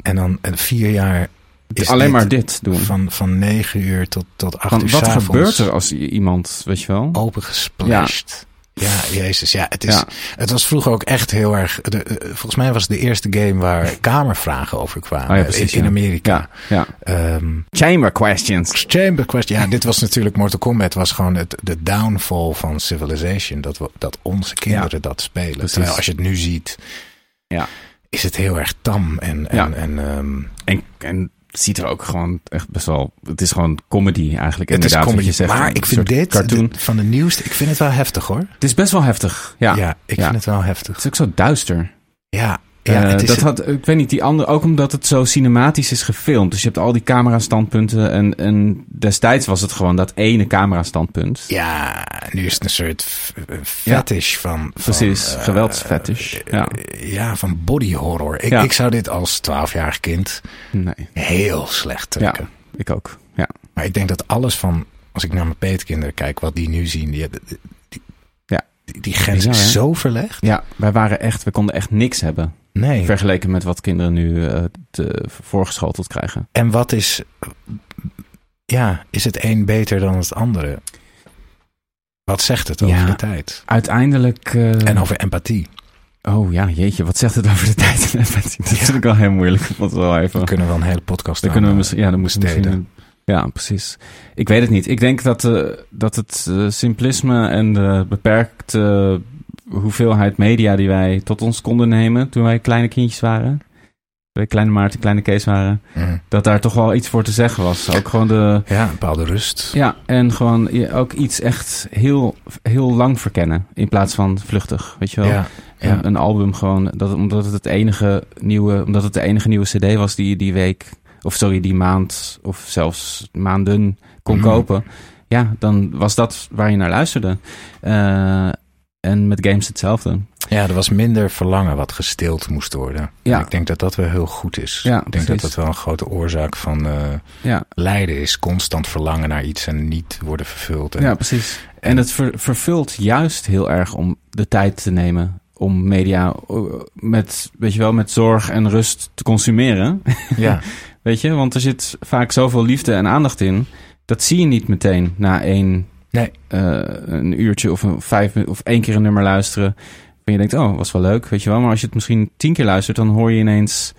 En dan vier jaar is alleen maar dit doen. Van, van negen uur tot, tot acht Van, uur wat gebeurt er als iemand, weet je wel? Open gesplashed. Ja. jezus. Ja, het, is, Ja. het was vroeger ook echt heel erg... De, eh, volgens mij was het de eerste game waar kamervragen over kwamen. Oh ja, precies, in. Amerika. Ja. Ehm, Chamber questions. Chamber Question. Ja, dit was natuurlijk Mortal Kombat was gewoon het, de downfall van Civilization. Dat, we, dat onze kinderen dat spelen. Precies. Terwijl als je het nu ziet, Ja. is het heel erg tam. En, en, Ja. en ehm, En, en het ziet er ook gewoon echt best wel... Het is gewoon comedy eigenlijk. het is inderdaad, comedy. je zegt. maar ik vind dit Cartoon. de- van de nieuwste, ik vind het wel heftig hoor. Het is best wel heftig. Ja, Ja, ik Ja. vind het wel heftig. Het is ook zo duister. Ja, ja Eh, het is, dat had, ik weet niet, die andere, ook omdat het zo cinematisch is gefilmd. Dus je hebt al die camera-standpunten. En, en destijds was het gewoon dat ene camera-standpunt. ja, nu is het een soort fetish van, van... Precies, eh, geweldsfetish. eh, Ja. ja, van body horror. Ik, Ja. ik zou dit als 12-jarig kind Nee, heel slecht ja, trekken. ik ook. Ja. Maar ik denk dat alles van, als ik naar mijn peetkinderen kijk, wat die nu zien, die, die, die, Ja. die, grens is zo verlegd. ja, wij waren echt, we konden echt niks hebben. Nee. Vergeleken met wat kinderen nu eh, te, voorgeschoteld krijgen. En wat is, ja, is het een beter dan het andere? Wat zegt het over Ja. de tijd? Uiteindelijk... eh, En over empathie. Oh ja, jeetje, wat zegt het over de tijd en empathie? Dat vind ik wel heel moeilijk. Want wel even. We kunnen wel een hele podcast Dan kunnen we misschien, ja, dan moeten we misschien. Ja, precies. Ik weet het niet. Ik denk dat, eh, dat het simplisme en de beperkte hoeveelheid media die wij tot ons konden nemen toen wij kleine kindjes waren. Wij kleine Maarten, kleine Kees waren. Mm. Dat daar toch wel iets voor te zeggen was. Ook gewoon de... Ja, een bepaalde rust. Ja, en gewoon je ook iets echt heel, heel lang verkennen. In plaats van vluchtig, weet je wel. Ja, ja. Een, een album gewoon, dat, omdat het het enige nieuwe, omdat het de enige nieuwe CD was die je die week, of sorry, die maand, of zelfs maanden kon Mhm. kopen. Ja, dan was dat waar je naar luisterde. Eh, en met games hetzelfde. Ja, er was minder verlangen wat gestild moest worden. Ja. En ik denk dat dat wel heel goed is. Ja, ik denk dat precies. dat wel een grote oorzaak van eh, Ja, lijden is. Constant verlangen naar iets en niet worden vervuld. En, ja precies. En het ver- vervult juist heel erg om de tijd te nemen om media met, weet je wel, met zorg en rust te consumeren. ja. Weet je, want er zit vaak zoveel liefde en aandacht in. Dat zie je niet meteen na één Nee. eh, een uurtje of een vijf of één keer een nummer luisteren. En je denkt, oh, was wel leuk, weet je wel. Maar als je het misschien tien keer luistert, dan hoor je ineens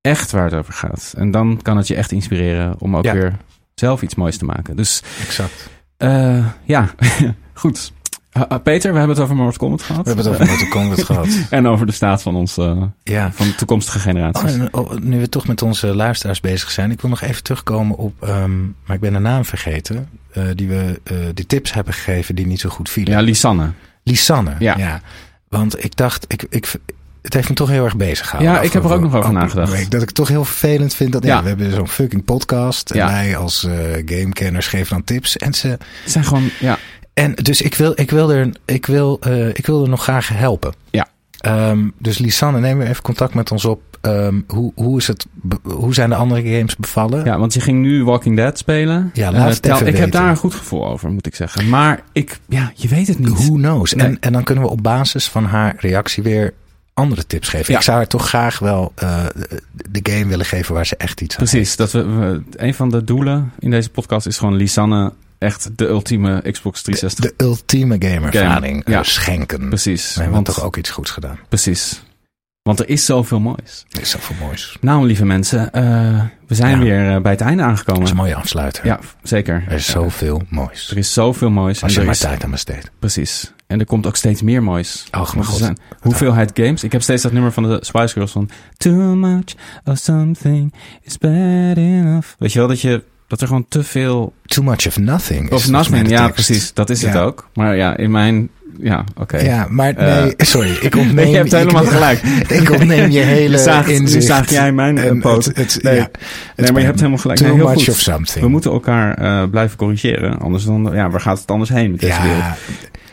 echt waar het over gaat. En dan kan het je echt inspireren om ook Ja. weer zelf iets moois te maken. Dus Exact. eh, ja, goed. Uh, uh, Peter, we hebben het over Mortal Kombat gehad. We hebben het over Mortal Kombat gehad. En over de staat van onze Ja. van de toekomstige generaties. Oh, en, oh, nu we toch met onze luisteraars bezig zijn. Ik wil nog even terugkomen op, ehm, maar ik ben de naam vergeten. eh, die we eh, die tips hebben gegeven die niet zo goed vielen. ja, Lisanne. Lisanne. Ja. Ja. Want ik dacht, ik, ik, het heeft me toch heel erg bezig gehouden. Ja, ik heb er ook nog over nagedacht. Dat ik het toch heel vervelend vind dat ja. Ja. we hebben zo'n fucking podcast. En Ja. wij als eh gamekenners geven dan tips. En, ze, Het zijn gewoon, ja, en dus ik wil, ik wil, er, ik wil, eh, ik wil er nog graag helpen. Ja. Ehm, dus Lisanne, neem weer even contact met ons op. Ehm, hoe, hoe, is het, hoe zijn de andere games bevallen? Ja, want je ging nu Walking Dead spelen. Ja, Eh, het even Ik heb daar een goed gevoel over, moet ik zeggen. Maar ik, ja, je weet het niet. Who knows? Nee. En, en dan kunnen we op basis van haar reactie weer andere tips geven. Ja. Ik zou haar toch graag wel eh, de game willen geven waar ze echt iets aan Precies, dat we, we- een van de doelen in deze podcast is gewoon Lisanne echt de ultieme Xbox 360. De ultieme gamervaring Game, ja. eh, schenken. precies, We hebben want, toch ook iets goeds gedaan. precies. Want er is zoveel moois. Dat is zoveel moois. Nou, lieve mensen, eh, we zijn Ja. weer eh, bij het einde Dat aangekomen. is een mooie afsluiter. Ja, zeker. Er is zoveel moois. er is zoveel moois. Als en je er maar is- tijd aan besteedt. Precies. En er komt ook steeds meer moois. Oh, mijn er god. zijn hoeveelheid games. Ik heb steeds dat nummer van de Spice Girls van... Too much of something is bad enough. Weet je wel, dat, je, dat er gewoon te veel... Too much of nothing. Of nothing, ja tekst. precies. Dat is het Ja. ook. Maar ja, in mijn... Ja, oké. Ja, maar Eh, nee, sorry. Ik ontneem Nee, je hebt ik- helemaal gelijk. Ik ontneem je hele Nu zaagt- nu inzicht. zaag jij mijn, eh, En poot. het- het- Nee. ja, het Nee, maar je hebt helemaal gelijk. Too Nee, heel much goed. of something. We moeten elkaar eh, blijven corrigeren. Anders dan... Ja, waar gaat het anders heen met deze wereld?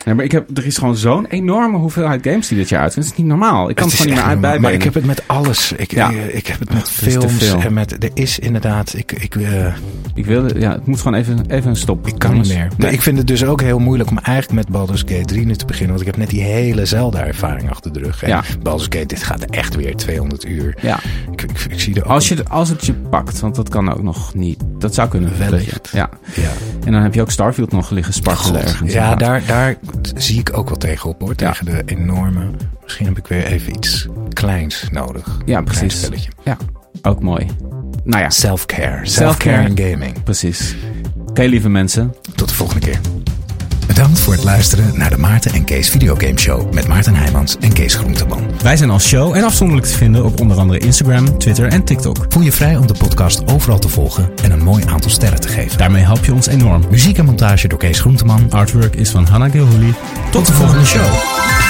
Nee, maar ik heb, er is gewoon zo'n enorme hoeveelheid games die dit jaar uit. Dat is niet normaal. Ik kan het, gewoon niet meer echt uit normaal. Maar ik heb het met alles. Ik, Ja. ik, ik heb het met films veel. en met. Er is inderdaad. Ik, ik, eh, Ik wilde, ja, het moet gewoon even, even een stop. ik kan niet meer. Nee. Ik vind het dus ook heel moeilijk om eigenlijk met Baldur's Gate 3 nu te beginnen. Want ik heb net die hele Zelda-ervaring achter de rug. En Ja. Baldur's Gate, dit gaat echt weer 200 uur. Ja, Ik, ik, ik zie ook. als, je, als het je pakt, want dat kan ook nog niet. Dat zou kunnen. Wellicht. Ja, ja. en dan heb je ook Starfield nog liggen spartelen ergens. Ja, daar, daar zie ik ook wel tegenop hoor. Tegen de enorme. Misschien heb ik weer even iets kleins nodig. Ja, precies. spelletje. Ja, ook mooi. Nou ja, Self-care. Self-care. In gaming. precies. Oké, lieve mensen. Tot de volgende keer. Bedankt voor het luisteren naar de Maarten en Kees Videogame Show met Maarten Heijmans en Kees Groenteman. Wij zijn als show en afzonderlijk te vinden op onder andere Instagram, Twitter en TikTok. Voel je vrij om de podcast overal te volgen en een mooi aantal sterren te geven. Daarmee help je ons enorm. Muziek en montage door Kees Groenteman. Artwork is van Hannah Gilhooly. Tot de volgende show.